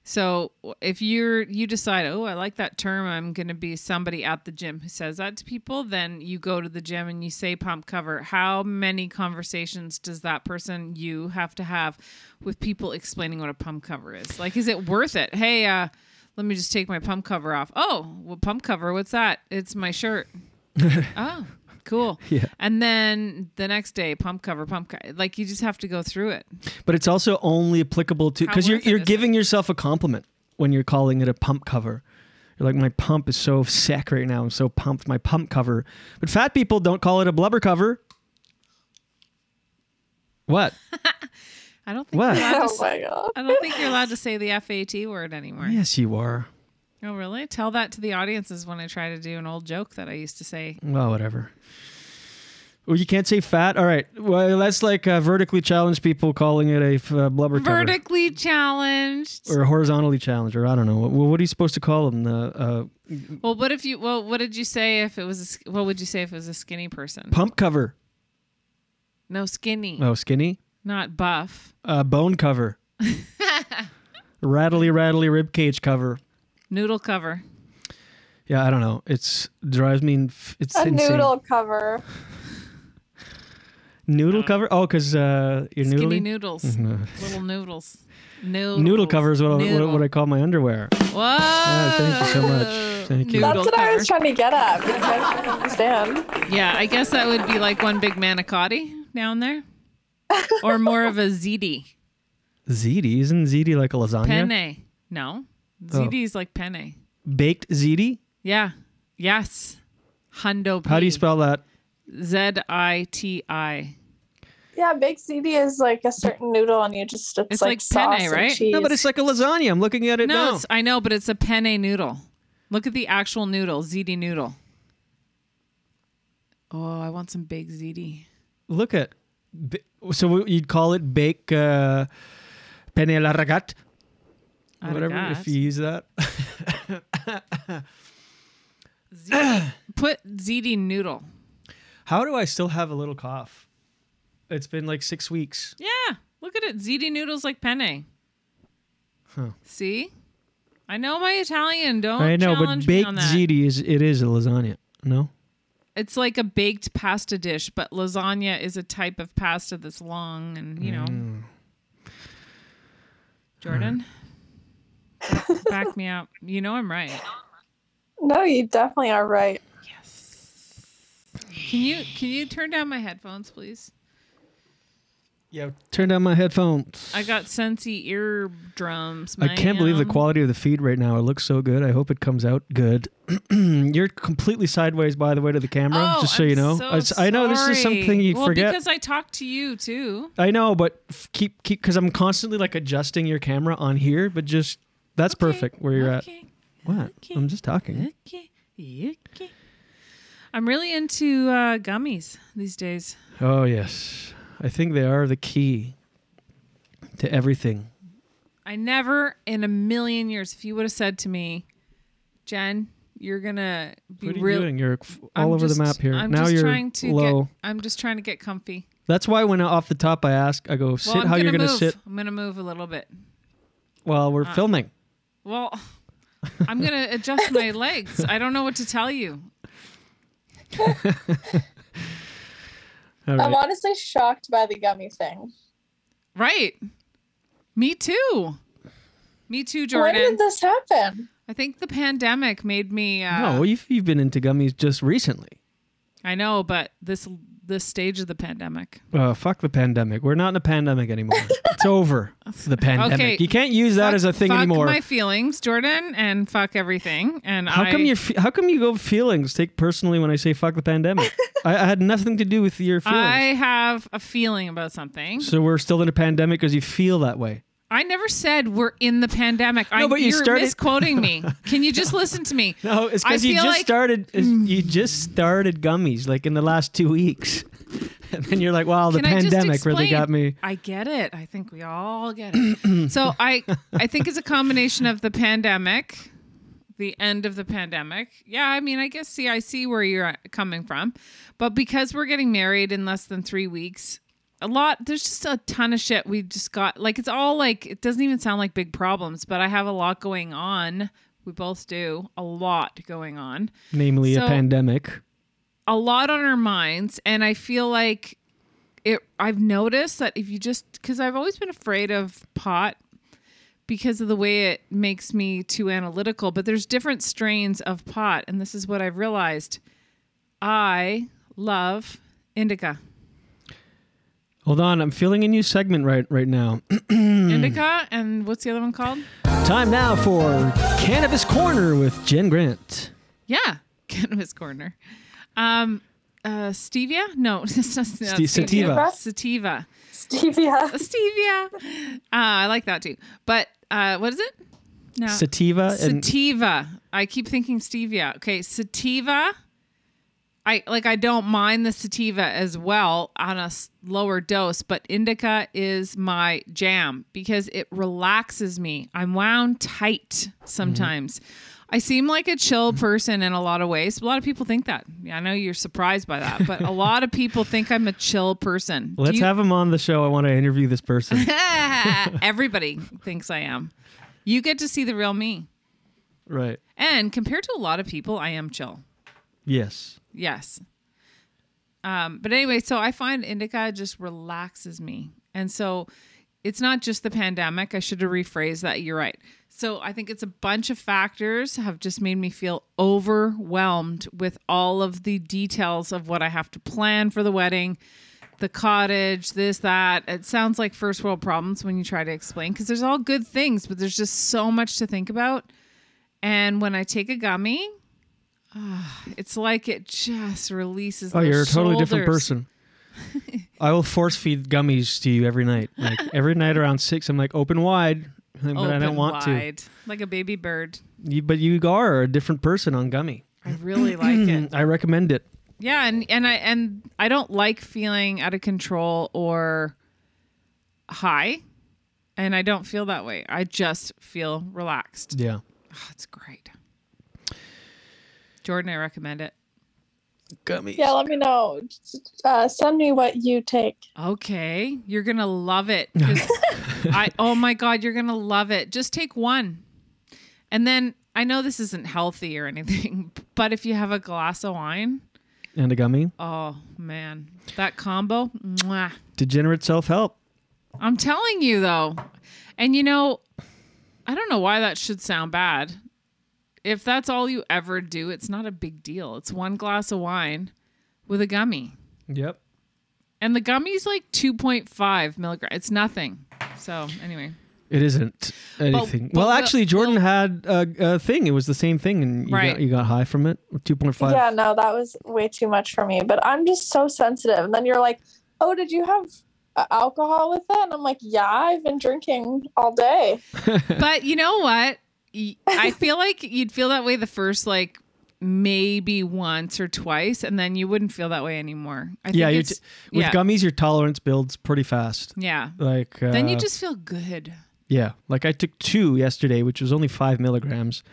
So if you're you decide, oh, I like that term, I'm going to be somebody at the gym who says that to people, then you go to the gym and you say pump cover. How many conversations does that person you have to have with people explaining what a pump cover is? Like, is it worth it? Hey, uh, let me just take my pump cover off. Oh, well, pump cover, what's that? It's my shirt. oh, cool. Yeah. And then the next day, pump cover, pump cover. Like you just have to go through it. But it's also only applicable to because you're you're is it? giving yourself a compliment when you're calling it a pump cover. You're like, my pump is so sick right now. I'm so pumped. My pump cover. But fat people don't call it a blubber cover. What? I don't think What? you're allowed to Oh say, my god. I don't think you're allowed to say the FAT word anymore. yes, you are. Oh, really? Tell that to the audiences when I try to do an old joke that I used to say. Well, whatever. Well, you can't say fat. All right. Well, that's like uh, vertically challenged people calling it a f- uh, blubber cover. Vertically challenged. or horizontally challenged, or I don't know. What, what are you supposed to call them? The uh, Well, what if you? Well, what did you say if it was? A, what would you say if it was a skinny person? pump cover. No, skinny, Oh, skinny. not buff. Uh, bone cover. rattly, rattly rib cage cover. Noodle cover. Yeah, I don't know. It's drives me. Inf- it's A insane. noodle cover. Noodle cover. Oh, because uh, you're Skinny noodling. noodles. Little noodles. Noodles. Noodle cover is what, I, what, Noodle. what I call my underwear. Whoa. thank you so much. Thank you. Noodle That's what I was trying to get at. But I don't understand. Yeah, I guess that would be like one big manicotti down there, or more of a ziti. Ziti isn't ziti like a lasagna? Penne. No. Ziti is like penne. Baked ziti. Yeah. Yes. Hundo. How do you spell that? Z I T I. Yeah, baked ziti is like a certain noodle, and you just it's, It's like, like sauce penne, and right? cheese. No, but it's like a lasagna. I'm looking at it No, now. it's, I know, but it's a penne noodle. Look at the actual noodle, ziti noodle. Oh, I want some big ziti. Look at. b- So you'd call it bake uh, penne alla ragat, Whatever. If you use that. Ziti. Put ziti noodle. How do I still have a little cough? It's been like six weeks. Yeah, look at it. Ziti noodles like penne. Huh. See? I know my Italian. Don't I know, but baked ziti is it is a lasagna. No. It's like a baked pasta dish, but lasagna is a type of pasta that's long and you know. Mm. Jordan, back me up. You know I'm right. no, you definitely are right. Yes. Can you can you turn down my headphones, please? Yeah. Turn down my headphones. I got Sensi eardrums. I can't believe the quality of the feed right now. It looks so good. I hope it comes out good. You're completely sideways, by the way, to the camera. Oh, just so I'm you know. so It's- I know this is something you well, forget. because I talk to you too. I know, but f- keep keep because I'm constantly like adjusting your camera on here. But just that's Okay, perfect where you're okay, at. What? okay. I'm just talking. Okay. Okay. I'm really into uh, gummies these days. Oh yes, I think they are the key to everything. I never in a million years, if you would have said to me, Jen, you're gonna be What are you real. doing? You're f- I'm all over just- the map here. I'm now just you're trying to low. Get, I'm just trying to get comfy. That's why when off the top I ask, I go sit well, how gonna you're gonna move. sit I'm gonna move a little bit. while we're Uh, filming. Well, I'm gonna adjust my legs. I don't know what to tell you. All I'm honestly shocked by the gummy thing. Right. Me too. Me too, When Jordan. did this happen? I think the pandemic made me. Uh, no, you've you've been into gummies just recently. I know, but this this stage of the pandemic. Uh, fuck the pandemic. We're not in a pandemic anymore. it's over. The pandemic. Okay, You can't use that Fuck- as a thing fuck anymore. my feelings, Jordan, and fuck everything. And How I, come you How come you go feelings take personally when I say fuck the pandemic? I, I had nothing to do with your feelings. I have a feeling about something. so we're still in a pandemic because you feel that way. I never said we're in the pandemic. I, but you you're started- misquoting me. Can you just listen to me? No, it's I because you feel just like- started. Mm. You just started gummies like in the last two weeks, and then you're like, "Wow, the Can I just pandemic really explain? got me." I get it. I think we all get it. so I I think it's a combination of the pandemic, the end of the pandemic. Yeah, I mean, I guess see I see where you're uh, coming from. But because we're getting married in less than 3 weeks, a lot there's just a ton of shit we just got like it's all like it doesn't even sound like big problems, but I have a lot going on. We both do. A lot going on Namely, a pandemic. a lot on our minds and i feel like it i've noticed that if you just because i've always been afraid of pot because of the way it makes me too analytical but there's different strains of pot and this is what i've realized i love indica Hold on, I'm feeling a new segment right right now. indica and what's the other one called Time now for Cannabis Corner with Jen Grant. yeah cannabis corner um uh stevia no it's not, not Ste- sativa. sativa Stevia. stevia. Uh, I like that too. But uh, what is it? No. Sativa and Sativa. I keep thinking stevia. Okay, sativa I like I don't mind the sativa as well on a lower dose, but indica is my jam because it relaxes me. I'm wound tight sometimes. I seem like a chill person in a lot of ways. A lot of people think that. Yeah, I know you're surprised by that, but a lot of people think I'm a chill person. Let's you- have him on the show. I want to interview this person. Everybody thinks I am. You get to see the real me. right. And compared to a lot of people, I am chill. Yes. Yes. Um, but anyway, so I find indica just relaxes me. And so it's not just the pandemic. I should have rephrased that. You're right. So I think it's a bunch of factors have just made me feel overwhelmed with all of the details of what I have to plan for the wedding, the cottage, this, that. It sounds like first world problems when you try to explain because there's all good things, but there's just so much to think about. And when I take a gummy, ah, it's like it just releases. Oh, you're a totally different person. I will force feed gummies to you every night. Like every night around six, I'm like open wide, but I don't want wide, like a baby bird. You, but you are a different person on gummy. I really like it. I recommend it. Yeah, and and I and I don't like feeling out of control or high, and I don't feel that way. I just feel relaxed. Yeah. Oh, it's great. Jordan, I recommend it. Gummies. Yeah, let me know. Uh, send me what you take. Okay, you're gonna love it. I oh my god, you're gonna love it. Just take one, and then I know this isn't healthy or anything, but if you have a glass of wine, and a gummy. oh man, that combo, mwah. Degenerate self help. I'm telling you though, and you know, I don't know why that should sound bad. If that's all you ever do, it's not a big deal. It's one glass of wine with a gummy. Yep. And the gummy's like 2.5 milligrams. It's nothing. So anyway, It isn't anything. but well, we'll- actually, Jordan we'll- had a, a thing. It was the same thing, and you, Right. got, you got high from it. Two point five. Yeah, no, that was way too much for me. But I'm just so sensitive. And then you're like, "Oh, did you have uh, alcohol with it?" And I'm like, "Yeah, I've been drinking all day." but you know what? I feel like you'd feel that way the first like maybe once or twice, and then you wouldn't feel that way anymore. I think Yeah, it's, t- with yeah, gummies, your tolerance builds pretty fast. yeah. Like uh, Then you just feel good. yeah, like I took two yesterday, which was only five milligrams,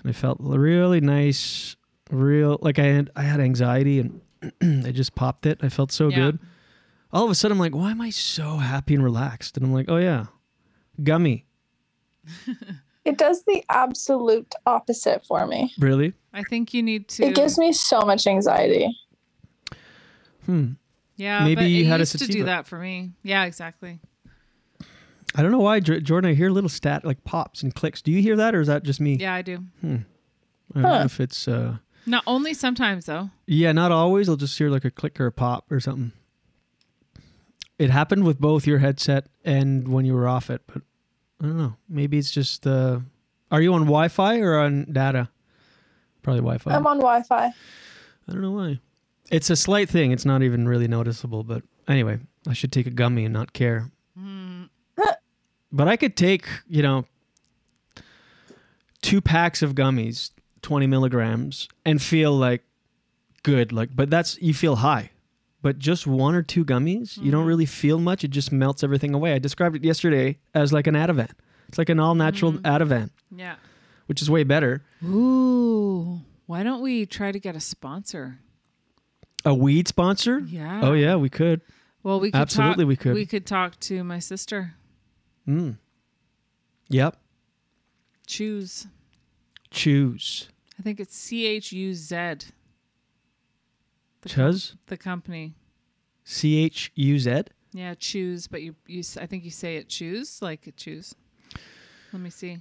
and I felt really nice. Real like I had I had anxiety and I just popped it. I felt so Yeah. good. All of a sudden, I'm like, why am I so happy and relaxed? And I'm like, oh yeah, gummy. It does the absolute opposite for me. Really? I think you need to. It gives me so much anxiety. Hmm. yeah, maybe but you it had a used to do that for me. Yeah, exactly. I don't know why, Jordan. I hear little stat like pops and clicks. Do you hear that, or is that just me? Yeah, I do. Hmm. I don't know if it's. uh Not only sometimes though. Yeah, not always. I'll just hear like a click or a pop or something. It happened with both your headset and when you were off it, but I don't know. Maybe it's just. Uh, are you on Wi-Fi or on data? Probably Wi-Fi. I'm on Wi-Fi. I don't know why. It's a slight thing. It's not even really noticeable. But anyway, I should take a gummy and not care. but I could take, you know, two packs of gummies, 20 milligrams, and feel like good. Like, but that's, you feel high. But just one or two gummies, you don't really feel much. It just melts everything away. I described it yesterday as like an Ativan. It's like an all natural Ativan, Yeah. which is way better. Ooh. Why don't we try to get a sponsor? A weed sponsor? Yeah. Oh, yeah, we could. Well, we could Absolutely talk, we could. We could talk to my sister. Mm. Yep. Choose. Choose. I think it's C H U Z. The com- Chuz? the company. C H U Z? Yeah, choose, but you you s- I think you say it choose like choose. Let me see.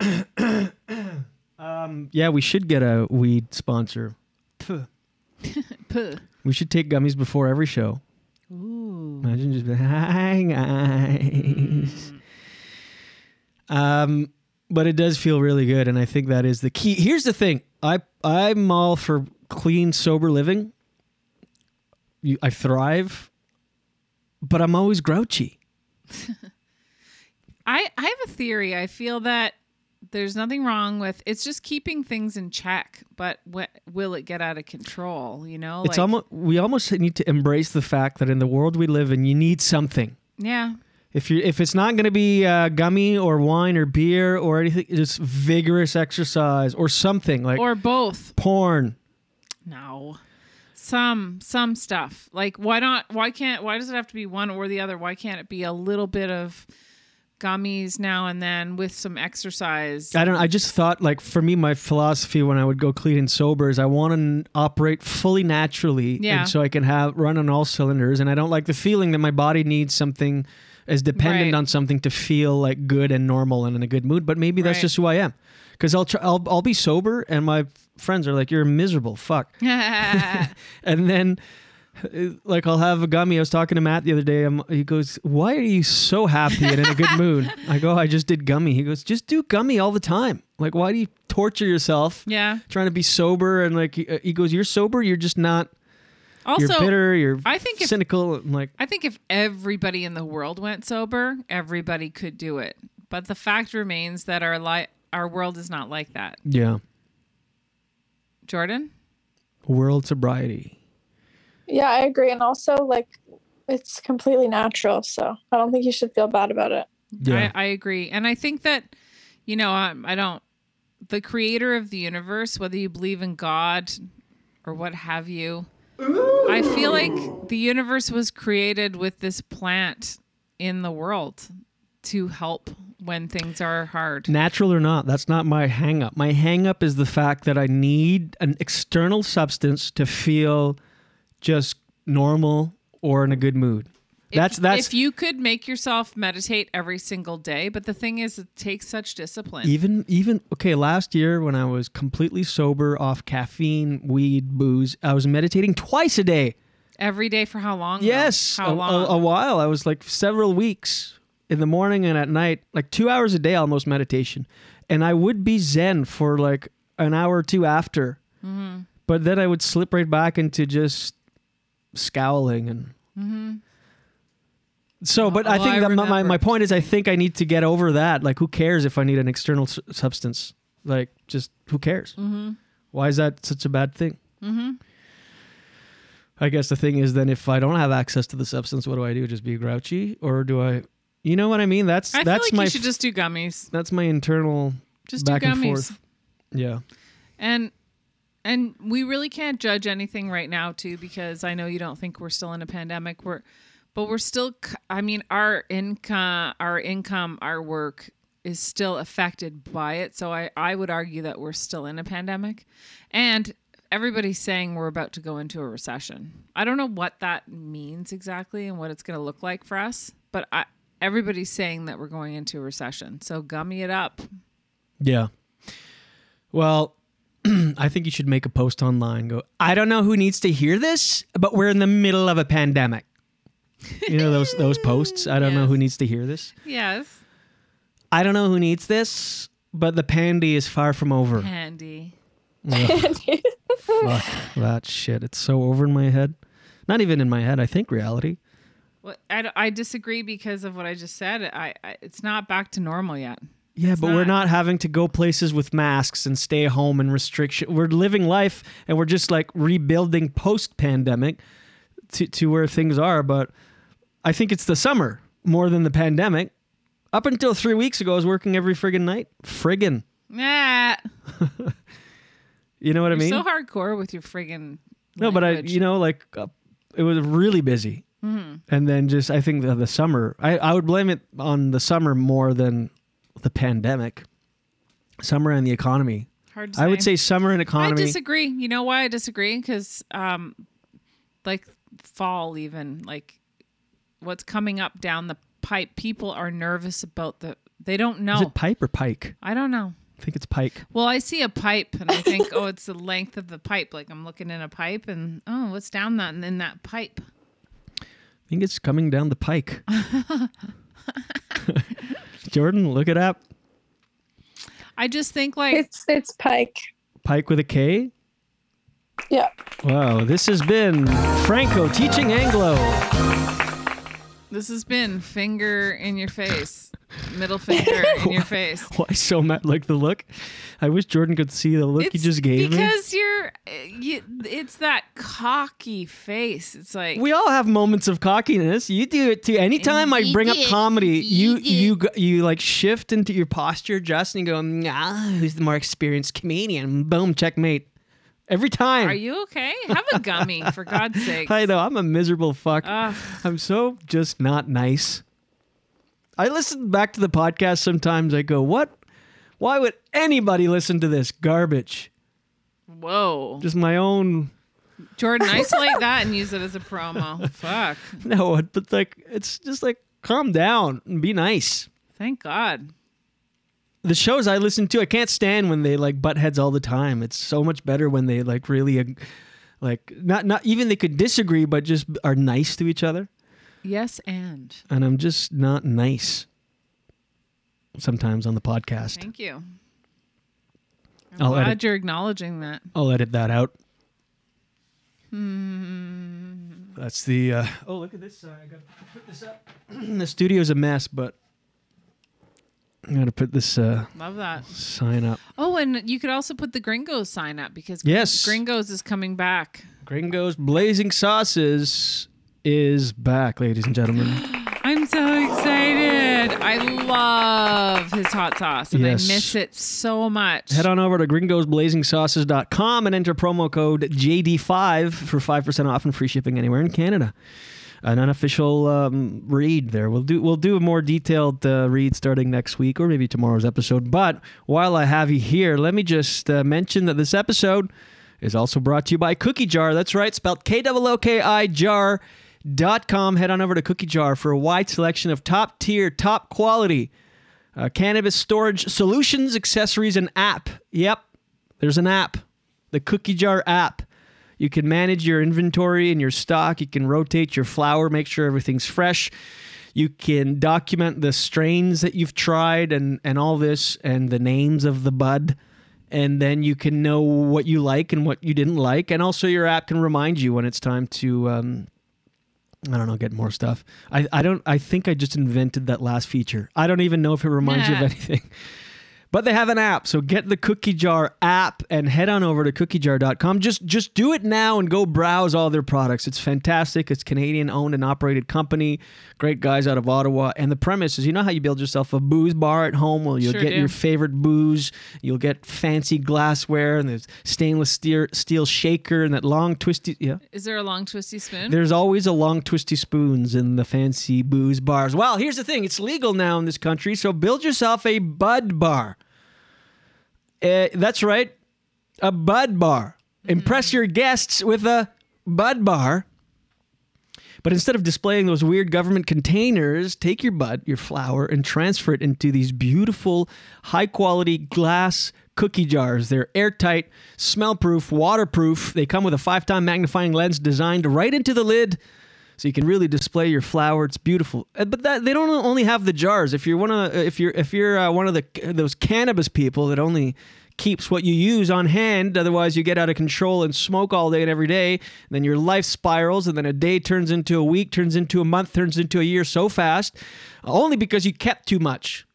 Um, yeah, we should get a weed sponsor. Pff. Puh. We should take gummies before every show. Ooh. Imagine just being, hi guys. Um, but it does feel really good, and I think that is the key. Here's the thing: I I'm all for clean, sober living. You, I thrive, but I'm always grouchy. I I have a theory. I feel that there's nothing wrong with it's just keeping things in check, but wh- will it get out of control? You know, It's almost we almost need to embrace the fact that in the world we live in, you need something. yeah, If you if it's not going to be uh, gummy or wine or beer or anything, just vigorous exercise or something like or both. porn. No. Some some stuff. Like why not why can't why does it have to be one or the other? Why can't it be a little bit of gummies now and then with some exercise? I don't. I just thought like for me, my philosophy when I would go clean and sober is I want to operate fully naturally, Yeah. and so I can have run on all cylinders. And I don't like the feeling that my body needs something as dependent Right. on something to feel like good and normal and in a good mood. But maybe that's Right. just who I am. Because I'll, try, I'll I'll be sober, and my friends are like, "You're miserable, fuck." and then uh, like I'll have a gummy. I was talking to Matt the other day. I'm, he goes, "Why are you so happy and in a good mood?" I go, "I just did gummy." He goes, "Just do gummy all the time. Like, why do you torture yourself yeah. trying to be sober?" And like, he, uh, he goes, "You're sober. You're just not. Also you're bitter. You're I think if- cynical. I'm like, I think if everybody in the world went sober, everybody could do it. But the fact remains that our li- our world is not like that. yeah, Jordan? world sobriety. Yeah, I agree. And also, like, it's completely natural. So I don't think you should feel bad about it. Yeah, I, I agree. And I think that, you know, I, I don't, the creator of the universe, whether you believe in God or what have you, I feel like the universe was created with this plant in the world to help when things are hard. natural or not, that's not my hang up. My hang up is the fact that I need an external substance to feel just normal or in a good mood. If- That's that's if you could make yourself meditate every single day, but the thing is, it takes such discipline. even even okay. Last year when I was completely sober off caffeine, weed, booze, I was meditating twice a day. every day for how long? Yes, how a, long? A, a while. I was like several weeks in the morning and at night, like two hours a day almost meditation, and I would be zen for like an hour or two after, Mm-hmm. but then I would slip right back into just scowling and. So, but I Oh, think I that my, my, point is, I think I need to get over that. Like, who cares if I need an external s- substance? Like, just who cares? Mm-hmm. Why is that such a bad thing? Mm-hmm. I guess the thing is, then if I don't have access to the substance, what do I do? Just be grouchy, or do I? You know what I mean? That's I feel that's like my you should just do gummies. that's my internal Just back do and gummies. forth. Yeah, And and we really can't judge anything right now too because I know you don't think we're still in a pandemic. We're but we're still c- I mean our income our income our work is still affected by it. So I I would argue that we're still in a pandemic. And everybody's saying we're about to go into a recession. I don't know what that means exactly and what it's going to look like for us, but I everybody's saying that we're going into a recession. So gummy it up. yeah. Well, I think you should make a post online. Go. I don't know who needs to hear this, but we're in the middle of a pandemic. You know those those posts. I don't know who needs to hear this. Yes. I don't know who needs this, but the pandy is far from over. Handy. Fuck that shit. It's so over in my head. Not even in my head. I think reality. Well, I disagree because of what I just said. I, I it's not back to normal yet. Yeah, but we're not. not having to go places with masks and stay home and restriction. We're living life and we're just like rebuilding post pandemic to, to where things are. But I think it's the summer more than the pandemic. Up until three weeks ago, I was working every friggin' night. Friggin'. Nah, You know what I you're mean? so hardcore with your friggin' No, but I, you know, like uh, it was really busy, and then just I think the, the summer. I I would blame it on the summer more than the pandemic. Summer and the economy. Hard to I would say. say summer and economy. I disagree. You know why I disagree? Because um, like fall, even like what's coming up down the pipe, people are nervous about the. They don't know. Is it pipe or pike? I don't know. I think it's pike. Well, I see a pipe and I think, oh, it's the length of the pipe. Like I'm looking in a pipe and oh, what's down that and in that pipe? I think it's coming down the pike. Jordan, look it up. I just think like It's it's Pike. Pike with a K. Yeah. Wow, this has been Franco teaching Anglo. This has been finger in your face, middle finger in your face. Why so mad? Like the look? I wish Jordan could see the look you just gave me. because you're, you, it's that cocky face. It's like We all have moments of cockiness. You do it too. Anytime I bring up comedy, you you go- you like shift into your posture, just and you go, "Nah, who's the more experienced comedian?" Boom, checkmate. Every time. Are you okay? Have a gummy, for God's sake. I know I'm a miserable fuck. Ugh. I'm so just not nice. I listen back to the podcast sometimes. I go, "What? Why would anybody listen to this garbage?" Whoa. Just my own. Jordan, isolate that and use it as a promo. Fuck. No, but like it's just like calm down and be nice. Thank God. The shows I listen to, I can't stand when they like butt heads all the time. It's so much better when they like really, like not not even they could disagree, but just are nice to each other. Yes, and And I'm just not nice sometimes on the podcast. thank you. I'm I'll glad edit- you're acknowledging that. I'll edit that out. Hmm. That's the. Uh, oh, look at this. Uh, I got to put this up. the studio's a mess, but I got to put this uh, Love that. sign up. Oh, and you could also put the Gringos sign up because Yes. Gringos is coming back. Gringo's Blazing Sauces is back, ladies and gentlemen. I'm so excited. I love his hot sauce and Yes. I miss it so much. Head on over to gringosblazingsauces.com and enter promo code JD5 for 5% off and free shipping anywhere in Canada. An unofficial um, read there. We'll do we'll do a more detailed uh, read starting next week or maybe tomorrow's episode. But while I have you here, let me just uh, mention that this episode is also brought to you by KookiJar. That's right, spelled K O O K I jar. Dot com. Head on over to KookiJar for a wide selection of top tier, top quality uh, cannabis storage solutions, accessories, and app. Yep, there's an app, the KookiJar app. You can manage your inventory and your stock. You can rotate your flour, make sure everything's fresh. You can document the strains that you've tried and, and all this and the names of the bud. And then you can know what you like and what you didn't like. And also, your app can remind you when it's time to um, I don't know, get more stuff. I, I don't I think I just invented that last feature. I don't even know if it reminds you of anything. But they have an app, so get the KookiJar app and head on over to kookijar.com. Just just do it now and go browse all their products. It's fantastic. It's Canadian owned and operated company. Great guys out of Ottawa. And the premise is you know how you build yourself a booze bar at home? Well, you'll Sure get do. your favorite booze, you'll get fancy glassware and there's stainless steel steel shaker and that long twisty yeah. Is there a long twisty spoon? There's always a long twisty spoons in the fancy booze bars. Well, here's the thing: it's legal now in this country, so build yourself a bud bar. Uh, that's right, a bud bar. Impress your guests with a bud bar. But instead of displaying those weird government containers, take your bud, your flour, and transfer it into these beautiful, high quality glass cookie jars. They're airtight, smell proof, waterproof. They come with a five time magnifying lens designed right into the lid. So you can really display your flower. It's beautiful, Uh, but that, they don't only have the jars. If you're one of if you're if you're uh, one of the those cannabis people that only keeps what you use on hand. Otherwise, you get out of control and smoke all day and every day. And then your life spirals, and then a day turns into a week, turns into a month, turns into a year so fast, only because you kept too much.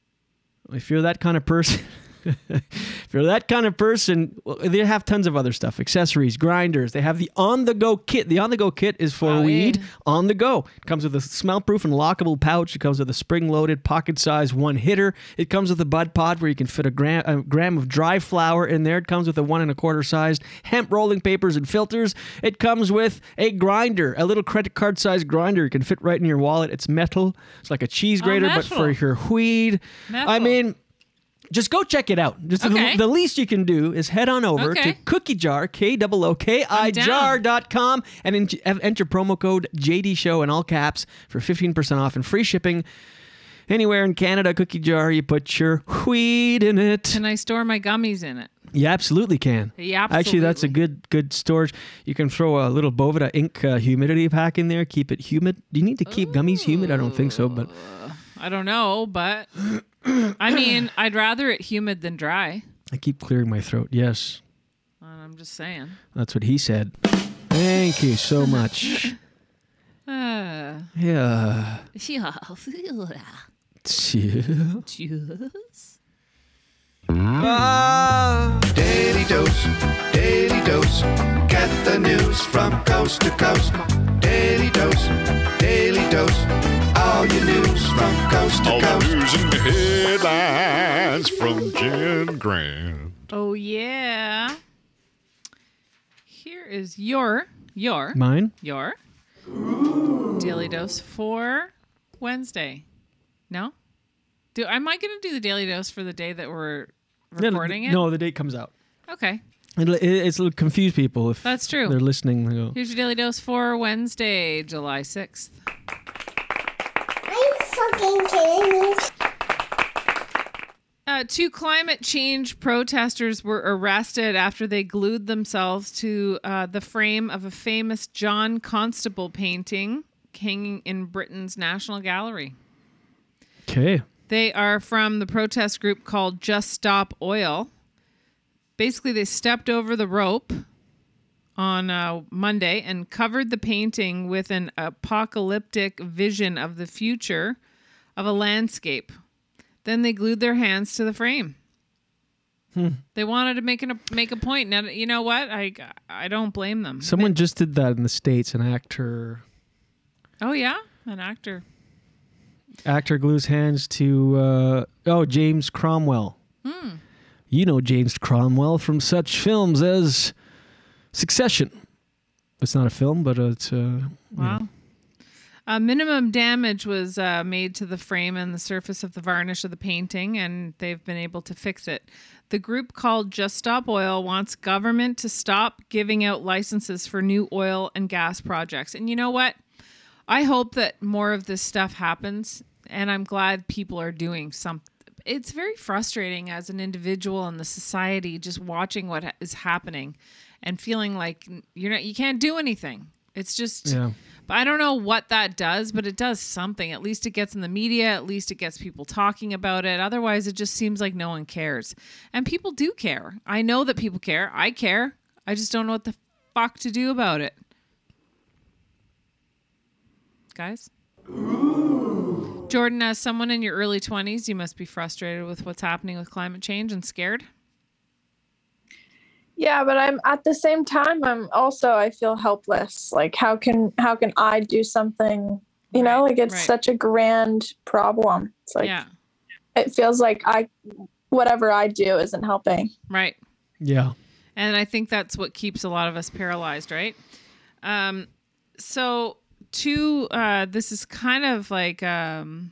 If you're that kind of person. if you're that kind of person, well, they have tons of other stuff accessories, grinders. They have the on the go kit. The on the go kit is for Oh, weed yeah. on the go. It comes with a smell proof and lockable pouch. It comes with a spring loaded pocket size one hitter. It comes with a bud pod where you can fit a gram, a gram of dry flour in there. It comes with a one and a quarter sized hemp rolling papers and filters. It comes with a grinder, a little credit card sized grinder. You can fit right in your wallet. It's metal. It's like a cheese Oh, grater, but for your weed. I mean, just go check it out. Just Okay. the, the least you can do is head on over Okay. to KookiJar, K O O K I jar.com and en- enter promo code JD Show in all caps for 15% off and free shipping. Anywhere in Canada, KookiJar, you put your weed in it. Can I store my gummies in it? You absolutely can. Yeah, Actually, that's a good good storage. You can throw a little Boveda ink uh, humidity pack in there, keep it humid. Do you need to keep gummies humid? I don't think so, but I don't know, but I mean, I'd rather it humid than dry. I keep clearing my throat. Yes. I'm just saying. That's what he said. Thank you so much. Uh, Yeah. yeah. Cheers. Daily dose, daily dose. Get the news from coast to coast. Daily dose, daily dose. All your news from coast to All the coast. news and headlines from Jen Grant. Oh yeah. Here is your your Mine? your daily dose for Wednesday. No? Do am I going to do the daily dose for the day that we're No, recording it? No, the date comes out. Okay. It'll, it, it's it'll confuse people if That's true. they're listening. They go, Here's your daily dose for Wednesday, July 6th. Are you fucking kidding me? Uh, two climate change protesters were arrested after they glued themselves to uh, the frame of a famous John Constable painting hanging in Britain's National Gallery. okay. They are from the protest group called Just Stop Oil. Basically, they stepped over the rope on uh, Monday and covered the painting with an apocalyptic vision of the future of a landscape. Then they glued their hands to the frame. They wanted to make an, make a point. Now, you know what? I I don't blame them. Someone just did that in the states. An actor Oh yeah, an actor. actor glues hands to uh, oh James Cromwell. You know James Cromwell from such films as Succession. It's not a film, but it's uh, Wow. Uh, minimum damage was uh, made to the frame and the surface of the varnish of the painting, and they've been able to fix it. The group called Just Stop Oil wants government to stop giving out licenses for new oil and gas projects. And you know what? I hope that more of this stuff happens, and I'm glad people are doing something. It's very frustrating as an individual in the society just watching what is happening and feeling like you're not you can't do anything. It's just yeah. But I don't know what that does, but it does something. At least it gets in the media. At least it gets people talking about it. Otherwise, it just seems like no one cares. And people do care. I know that people care. I care. I just don't know what the fuck to do about it. Guys? Jordan, as someone in your early 20s, you must be frustrated with what's happening with climate change and scared. Yeah, but I'm at the same time I'm also I feel helpless. Like how can how can I do something? You know, like it's right. such a grand problem. It's like yeah, it feels like I whatever I do isn't helping. right. Yeah. And I think that's what keeps a lot of us paralyzed, right? Um, so, two, uh, this is kind of like, um,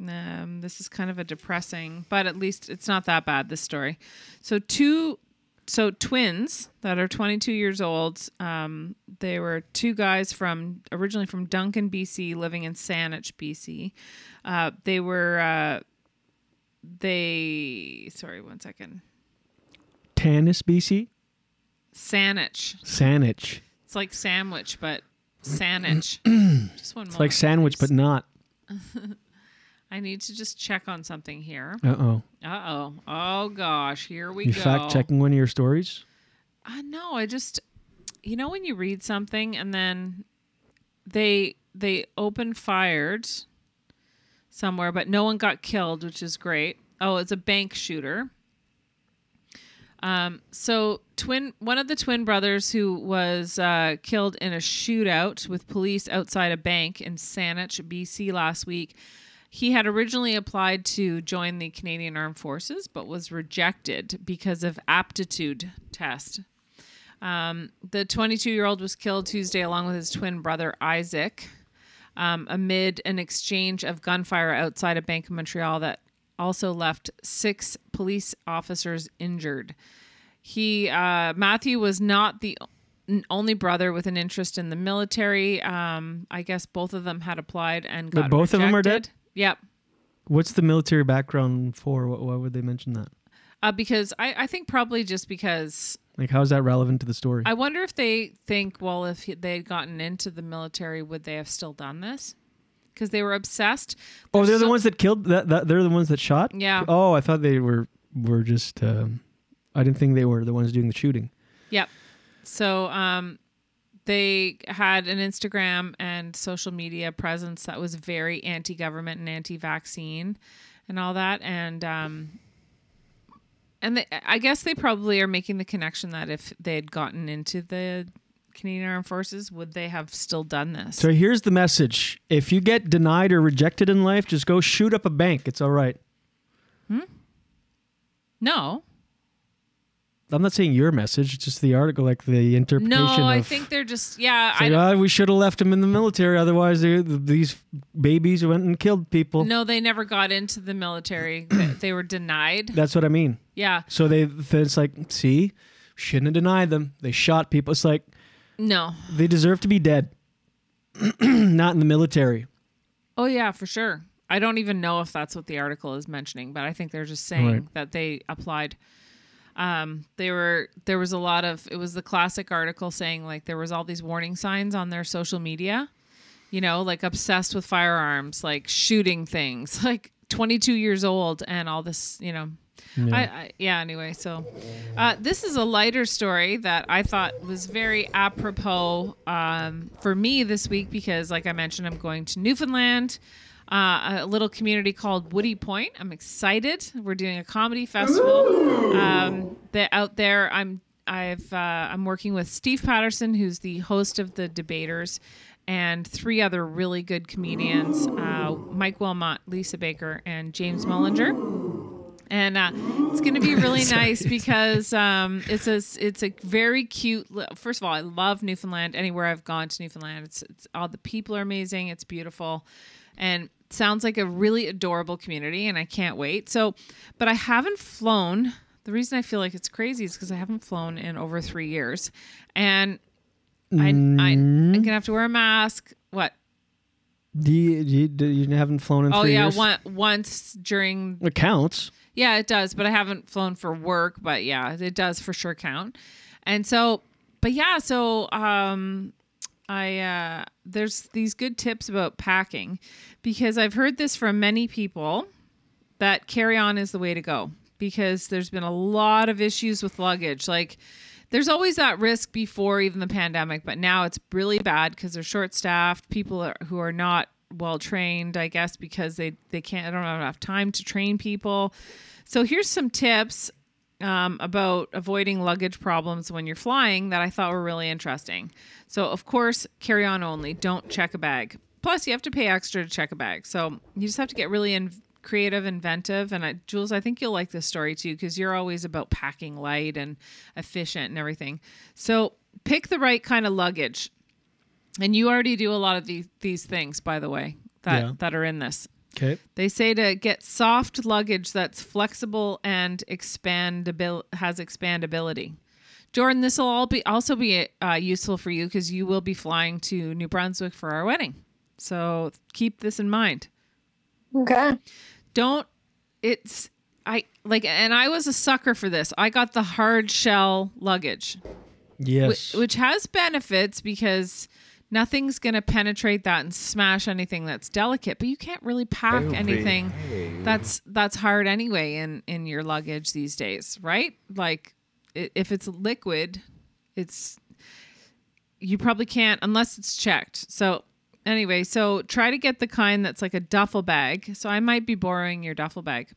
um, this is kind of a depressing, but at least it's not that bad, this story. So, two, so twins that are 22 years old, um, they were two guys from, originally from Duncan, BC, living in Saanich, BC. Uh, they were, uh, they, sorry, one second. Tanis, BC. Saanich. Saanich. It's like sandwich, but Saanich. just one It's like sandwich, but not. I need to just check on something here. Uh oh. Uh oh. Oh gosh, here we You go. fact checking one of your stories? Uh, no, I just, you know, when you read something and then they they open fired somewhere, but no one got killed, which is great. Oh, it's a bank shooter. Um, so twin, one of the twin brothers who was uh, killed in a shootout with police outside a bank in Saanich, BC, last week. He had originally applied to join the Canadian Armed Forces, but was rejected because of aptitude test. Um, the 22 year old was killed Tuesday along with his twin brother Isaac um, amid an exchange of gunfire outside a Bank of Montreal that also left six police officers injured. He uh, Matthew was not the only brother with an interest in the military. Um, I guess both of them had applied and But got both of them are dead? Yep. What's the military background for? Why, would they mention that? Uh, because I, I think probably just because Like, how is that relevant to the story? I wonder if they think, well, if they had gotten into the military, would they have still done this? Because they were obsessed. oh, they're the ones that killed. That, that they're the ones that shot. Yeah. Oh, I thought they were were just. Um, I didn't think they were the ones doing the shooting. Yep. So um, they had an Instagram and social media presence that was very anti-government and anti-vaccine and all that and um and they, I guess they probably are making the connection that if they had gotten into the Canadian Armed Forces, would they have still done this? So here's the message: If you get denied or rejected in life, just go shoot up a bank. It's all right. Hmm? no, I'm not saying your message; just the article, like the interpretation. no. I of, think they're just yeah. I like, "Oh, we should have left them in the military. Otherwise, they, these babies went and killed people. no, they never got into the military. they, they were denied. That's what I mean. Yeah, So they, it's like, see, shouldn't have denied them. They shot people. It's like no. they deserve to be dead, not in the military. Oh yeah, for sure. I don't even know if that's what the article is mentioning, but I think they're just saying Right. that they applied. Um, they were there was a lot of it was the classic article saying like there was all these warning signs on their social media, you know, like obsessed with firearms, like shooting things, like 22 years old and all this, you know. I, I yeah. Anyway, so uh, this is a lighter story that I thought was very apropos um, for me this week because, like I mentioned, I'm going to Newfoundland, uh, a little community called Woody Point. I'm excited. We're doing a comedy festival. Um, that out there, I'm I've uh, I'm working with Steve Patterson, who's the host of the Debaters. And three other really good comedians: uh, Mike Wilmot, Lisa Baker, and James Mullinger and uh, it's going to be really nice because um, it's a it's a very cute. First of all, I love Newfoundland. Anywhere I've gone to Newfoundland, it's, it's all the people are amazing. It's beautiful, and sounds like a really adorable community. And I can't wait. So, but I haven't flown. The reason I feel like it's crazy is because I haven't flown in over three years, and I, I I'm gonna have to wear a mask. What? Do you, do you, do you haven't flown in Oh three yeah, years? one, once during It counts. Yeah, it does, but I haven't flown for work, but yeah, it does for sure count. And so, but yeah, so um I uh there's these good tips about packing because I've heard this from many people that carry on is the way to go because there's been a lot of issues with luggage. Like there's always that risk before even the pandemic but now it's really bad because they're short staffed. People are, who are not well trained i guess because they they can't I don't have enough time to train people. So here's some tips um, about avoiding luggage problems when you're flying that I thought were really interesting. So, of course, carry on only. Don't check a bag. Plus, you have to pay extra to check a bag. So, you just have to get really in- creative, inventive. And I, Jules, I think you'll like this story too because you're always about packing light and efficient and everything. So, pick the right kind of luggage. And you already do a lot of these, these things, by the way, that, Yeah. that are in this. Okay. They say to get soft luggage that's flexible and expandabil has expandability. Jordan, this will all be also be uh, useful for you because you will be flying to New Brunswick for our wedding. So keep this in mind. Okay. Don't it's I like and I was a sucker for this. I got the hard shell luggage Yes. which, which has benefits because nothing's going to penetrate that and smash anything that's delicate but you can't really pack anything that's that's hard anyway in in your luggage these days right? Like if it's liquid it's you probably can't unless it's checked. So anyway so try to get the kind that's like a duffel bag. So i might be borrowing your duffel bag.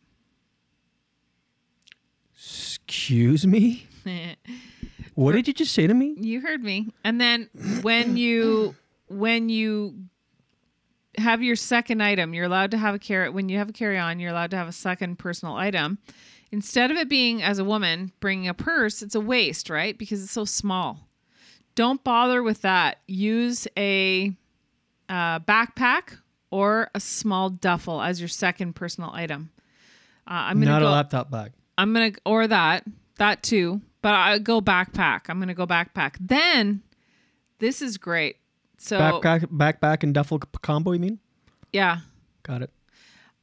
Excuse me? What did you just say to me? You heard me. And then when you when you have your second item, you're allowed to have a carrot. When you have a carry on, you're allowed to have a second personal item. Instead of it being as a woman bringing a purse, it's a waist, right? Because it's so small. Don't bother with that. Use a uh, backpack or a small duffel as your second personal item. Uh, I'm gonna Not go, a laptop bag. I'm gonna or that that too, but I go backpack. I'm gonna go backpack. Then this is great. So Backpack, backpack, and duffel combo. You mean? yeah. Got it.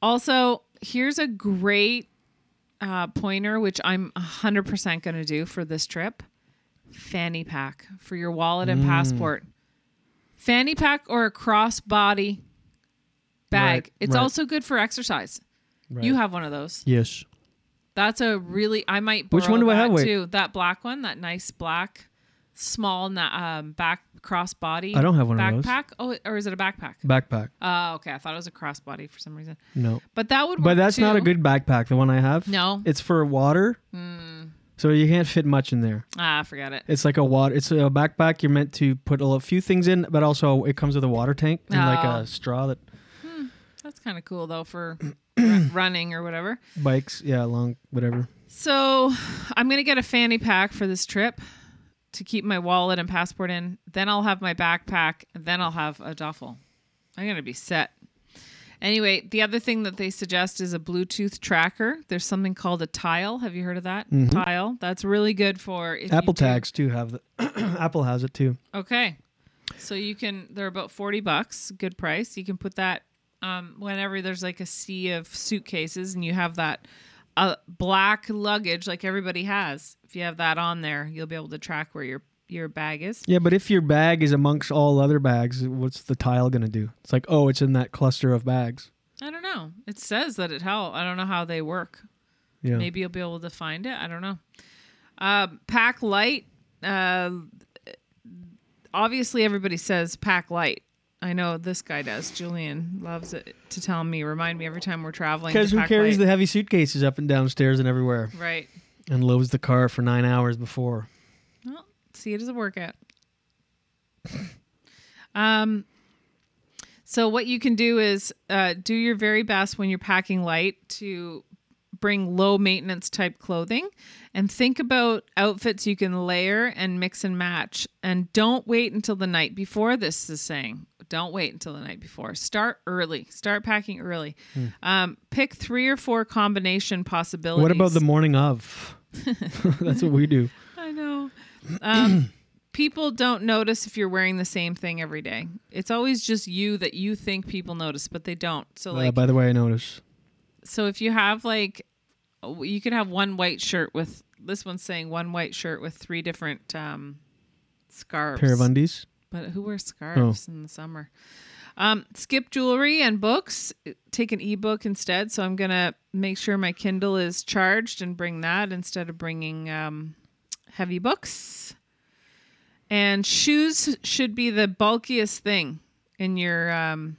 Also, here's a great uh, pointer, which I'm 100% going to do for this trip. Fanny pack for your wallet and passport. Fanny pack or a crossbody bag. Right, it's right. also good for exercise. You have one of those. Yes. That's a really I might Which one do I that have? Wait. too. That black one, that nice black small na- um, back crossbody. I don't have one of those. backpack. Oh, or is it a backpack? Backpack. Oh, okay. I thought it was a crossbody for some reason. No. But that would. But that's not a good backpack. The one I have. No. It's for water. So you can't fit much in there. Ah, forget it. It's like a water. It's a backpack. You're meant to put a few things in, but also it comes with a water tank and like Oh. a straw that That's kind of cool though for ru- running or whatever. bikes. Yeah, long whatever. So I'm gonna get a fanny pack for this trip to keep my wallet and passport in. Then I'll have my backpack. And then I'll have a duffel. I'm gonna be set. Anyway, the other thing that they suggest is a Bluetooth tracker. There's something called a Tile. Have you heard of that? Tile. That's really good for if Mm-hmm. Apple tags too have the. Apple has it too. Okay. So you can they're about 40 bucks, good price. You can put that um whenever there's like a sea of suitcases and you have that uh, black luggage like everybody has. If you have that on there, you'll be able to track where your your bag is. Yeah, but if your bag is amongst all other bags, what's the tile gonna do? It's like, oh, it's in that cluster of bags. I don't know. It says that it help. I don't know how they work. Yeah. Maybe you'll be able to find it. I don't know. Uh, pack light. Uh, obviously, everybody says pack light. I know this guy does. Julien loves it to tell me, remind me every time we're traveling. Because who carries the heavy suitcases up and downstairs and everywhere right? and loads the car for nine hours before? Well, see it as a workout. um. So what you can do is uh, do your very best when you're packing light to bring low maintenance type clothing and think about outfits you can layer and mix and match and don't wait until the night before this is saying don't wait until the night before start early start packing early um, pick three or four combination possibilities Hmm. What about the morning of? That's what we do. I know. Um, people don't notice if you're wearing the same thing every day. It's always just you that you think people notice, but they don't. So Uh, like, by the way, I notice. so if you have like, you can have one white shirt with this one's saying one white shirt with three different um, scarves. Pair of undies. But who wears scarves in the summer? Um, skip jewelry and books. Take an ebook instead. So I'm gonna make sure my Kindle is charged and bring that instead of bringing um, heavy books. And shoes should be the bulkiest thing in your um,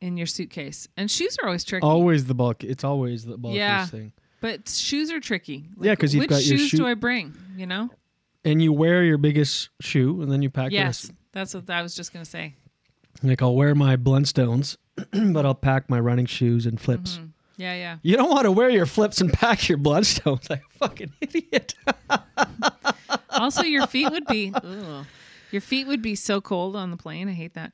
in your suitcase. And shoes are always tricky. Always the bulk. It's always the bulkiest Yeah. thing. But shoes are tricky. Yeah, 'cause you've which got your shoes shoe- do I bring? You know. And you wear your biggest shoe, and then you pack the Yes, that's what I was just gonna say. Like I'll wear my Blundstones, but I'll pack my running shoes and flips. Mm-hmm. Yeah, yeah. You don't want to wear your flips and pack your Blundstones, like a fucking idiot. also your feet would be ugh. your feet would be so cold on the plane i hate that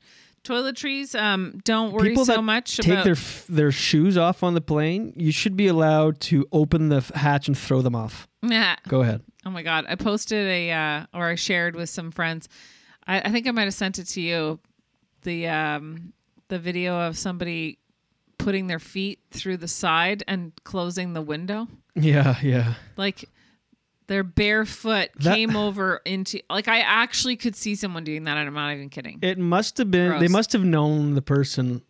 toiletries um don't worry People so much take about their f- their shoes off on the plane, you should be allowed to open the f- hatch and throw them off. Nah. Go ahead. oh my god i posted a uh or i shared with some friends i, I think i might have sent it to you the um the video of somebody putting their feet through the side and closing the window Yeah, yeah. like their bare foot That- came over into like i actually could see someone doing that and i'm not even kidding It must have been. They must have known the person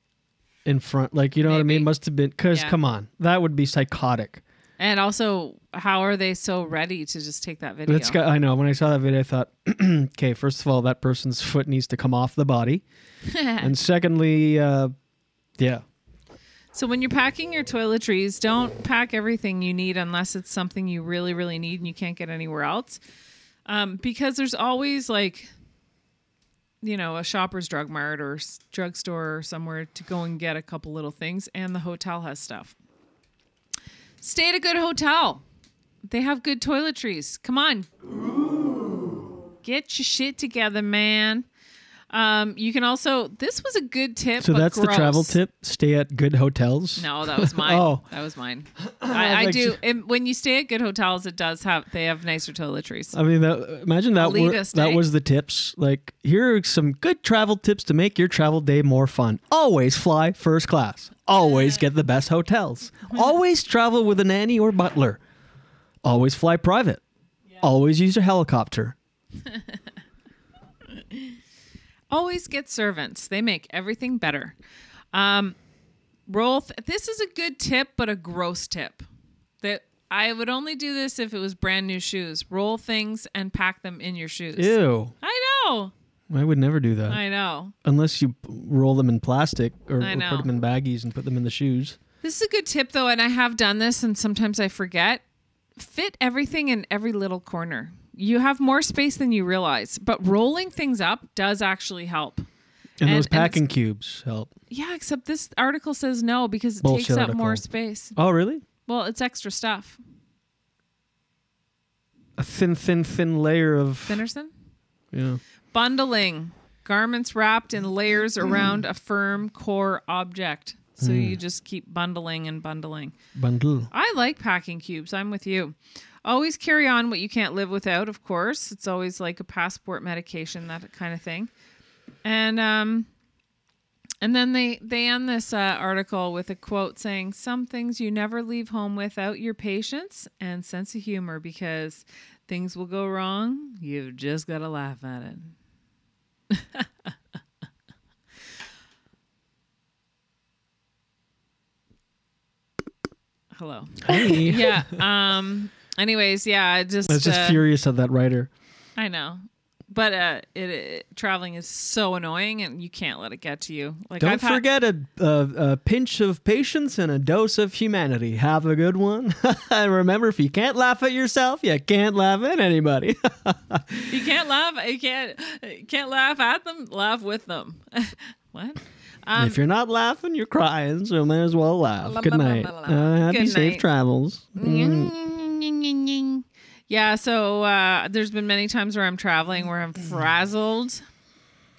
in front. Like you know what I mean? Must have been because Yeah. come on, that would be psychotic. and also how are they so ready to just take that video That's I know. When I saw that video, I thought, okay, first of all, that person's foot needs to come off the body, and secondly, uh, yeah, So when you're packing your toiletries, don't pack everything you need unless it's something you really, really need and you can't get anywhere else. Um, because there's always like, you know, a Shoppers Drug Mart or drugstore or somewhere to go and get a couple little things, and the hotel has stuff. Stay at a good hotel. They have good toiletries. Come on. Get your shit together, man. Um, you can also. This was a good tip. So that's the travel tip: stay at good hotels. No, that was mine. Oh. that was mine. I, I like do. and when you stay at good hotels, it does have they have nicer toiletries. I mean, that, imagine that. Were, that eh? was the tips. Like, here are some good travel tips to make your travel day more fun. Always fly first class. Always get the best hotels. Always travel with a nanny or butler. Always fly private. Always use a helicopter. Always get servants. They make everything better. Um, roll. This is a good tip, but a gross tip. That I would only do this if it was brand new shoes. Roll things and pack them in your shoes. Ew. I know. I would never do that. I know. Unless you roll them in plastic or, or put them in baggies and put them in the shoes. This is a good tip though, and I have done this and sometimes I forget. Fit everything in every little corner. You have more space than you realize, but rolling things up does actually help. And, And- those and packing cubes help. Yeah, except this article says no because it Bullshit takes up more space. Oh, really? Well, it's extra stuff. A thin, thin, thin layer of. Finnerson? Yeah. Bundling. Garments wrapped in layers around a firm core object. So hmm. you just keep bundling and bundling. Bundle. I like packing cubes. I'm with you. Always carry on what you can't live without, of course. It's always like a passport medication, that kind of thing. And um and then they they end this uh, article with a quote saying some things you never leave home without your patience and sense of humor because things will go wrong. You've just got to laugh at it. Hello. Hey. Yeah. Um. Anyways, yeah. I just. I was just uh, furious at that writer. I know, but uh, it, it traveling is so annoying, and you can't let it get to you. Like Don't I've had- forget a, a, a pinch of patience and a dose of humanity. Have a good one. and remember, if you can't laugh at yourself, you can't laugh at anybody. you can't laugh. You can't you can't laugh at them. Laugh with them. what? Um, if you're not laughing, you're crying, so may as well laugh. La, Good la, night. la. Uh, happy Good safe night. travels. Yeah, so uh, there's been many times where I'm traveling where I'm frazzled.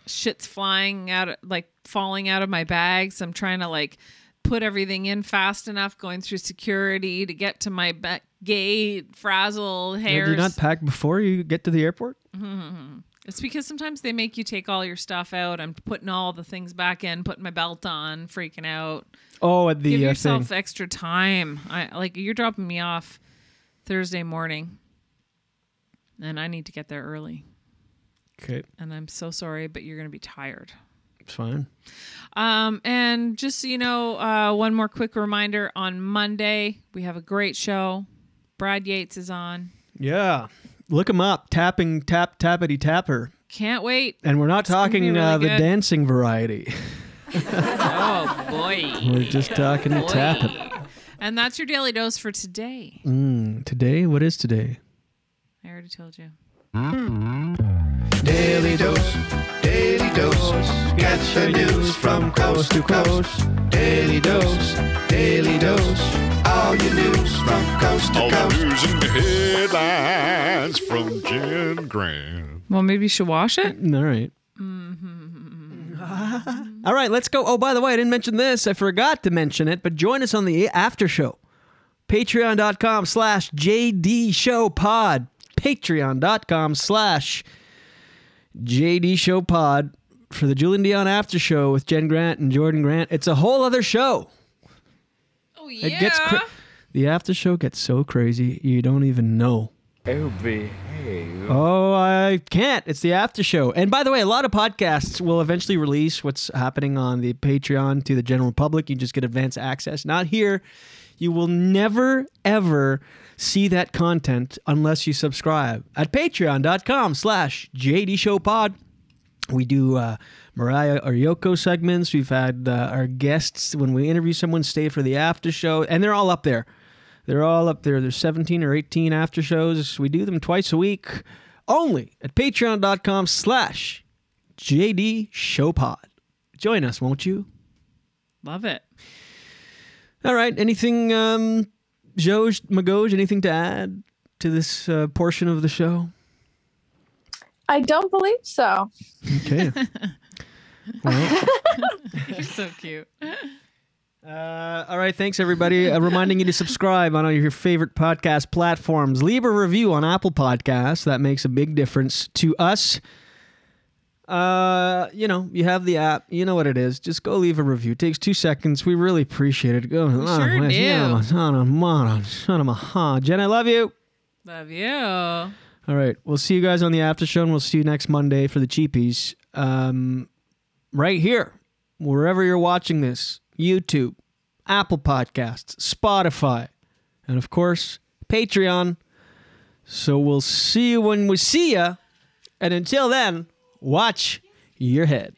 Shit's flying out, like falling out of my bags. I'm trying to like put everything in fast enough, going through security to get to my ba- gate, frazzled Uh, hairs. Do you not pack before you get to the airport? It's because sometimes they make you take all your stuff out. I'm putting all the things back in, putting my belt on, freaking out. Oh, at the Give uh, yourself thing. extra time. I like you're dropping me off Thursday morning, and I need to get there early. Okay, And I'm so sorry, but you're gonna be tired. it's fine. Um, and just so you know, uh, one more quick reminder: on Monday we have a great show. Brad Yates is on. Yeah. Look him up. Tapping, tap, tappity, tapper. Can't wait. And we're not gonna talking really uh, the good. dancing variety. Oh boy! We're just talking Boy. tapping. And that's your daily dose for today. Mm, today? What is today? I already told you. Daily dose, daily dose. Get the news from coast to coast. Daily dose, daily dose. All your news from coast to coast. All the news and headlines from Jen Grant. Well, maybe you should wash it. All right. All right, let's go. Oh, by the way, I didn't mention this. I forgot to mention it, but join us on the after show. Patreon.com slash JD Show Pod. Patreon.com slash JD Show Pod for the Julien Dionne after show with Jen Grant and Jordan Grant. It's a whole other show. Oh yeah. It gets cra- the after show gets so crazy you don't even know. Oh, behave. Oh, I can't. It's the after show. And by the way, a lot of podcasts will eventually release what's happening on the Patreon to the general public. You just get advance access. Not here. You will never, ever see that content unless you subscribe at patreon.com slash JD Show Pod. We do uh, Mariah or Yoko segments. We've had uh, our guests when we interview someone stay for the after show, and they're all up there. They're all up there. There's 17 or 18 after shows. We do them twice a week, only at patreon.com slash JD Showpod. Join us, won't you? Love it. All right. Anything, um, Joj, Magoj, anything to add to this uh, portion of the show? I don't believe so. Okay. well, You're so cute. Uh, all right, thanks everybody. Uh, reminding you to subscribe on all your favorite podcast platforms. Leave a review on Apple Podcasts. That makes a big difference to us. Uh, you know, you have the app. You know what it is. Just go leave a review. It takes two seconds. We really appreciate it. Go. sure do. Jen, I love you. Love you. All right, we'll see you guys on the after show, and we'll see you next Monday for the cheapies. Um, right here, wherever you're watching this, YouTube, Apple Podcasts, Spotify, and of course, Patreon. So we'll see you when we see ya. And until then, watch your head.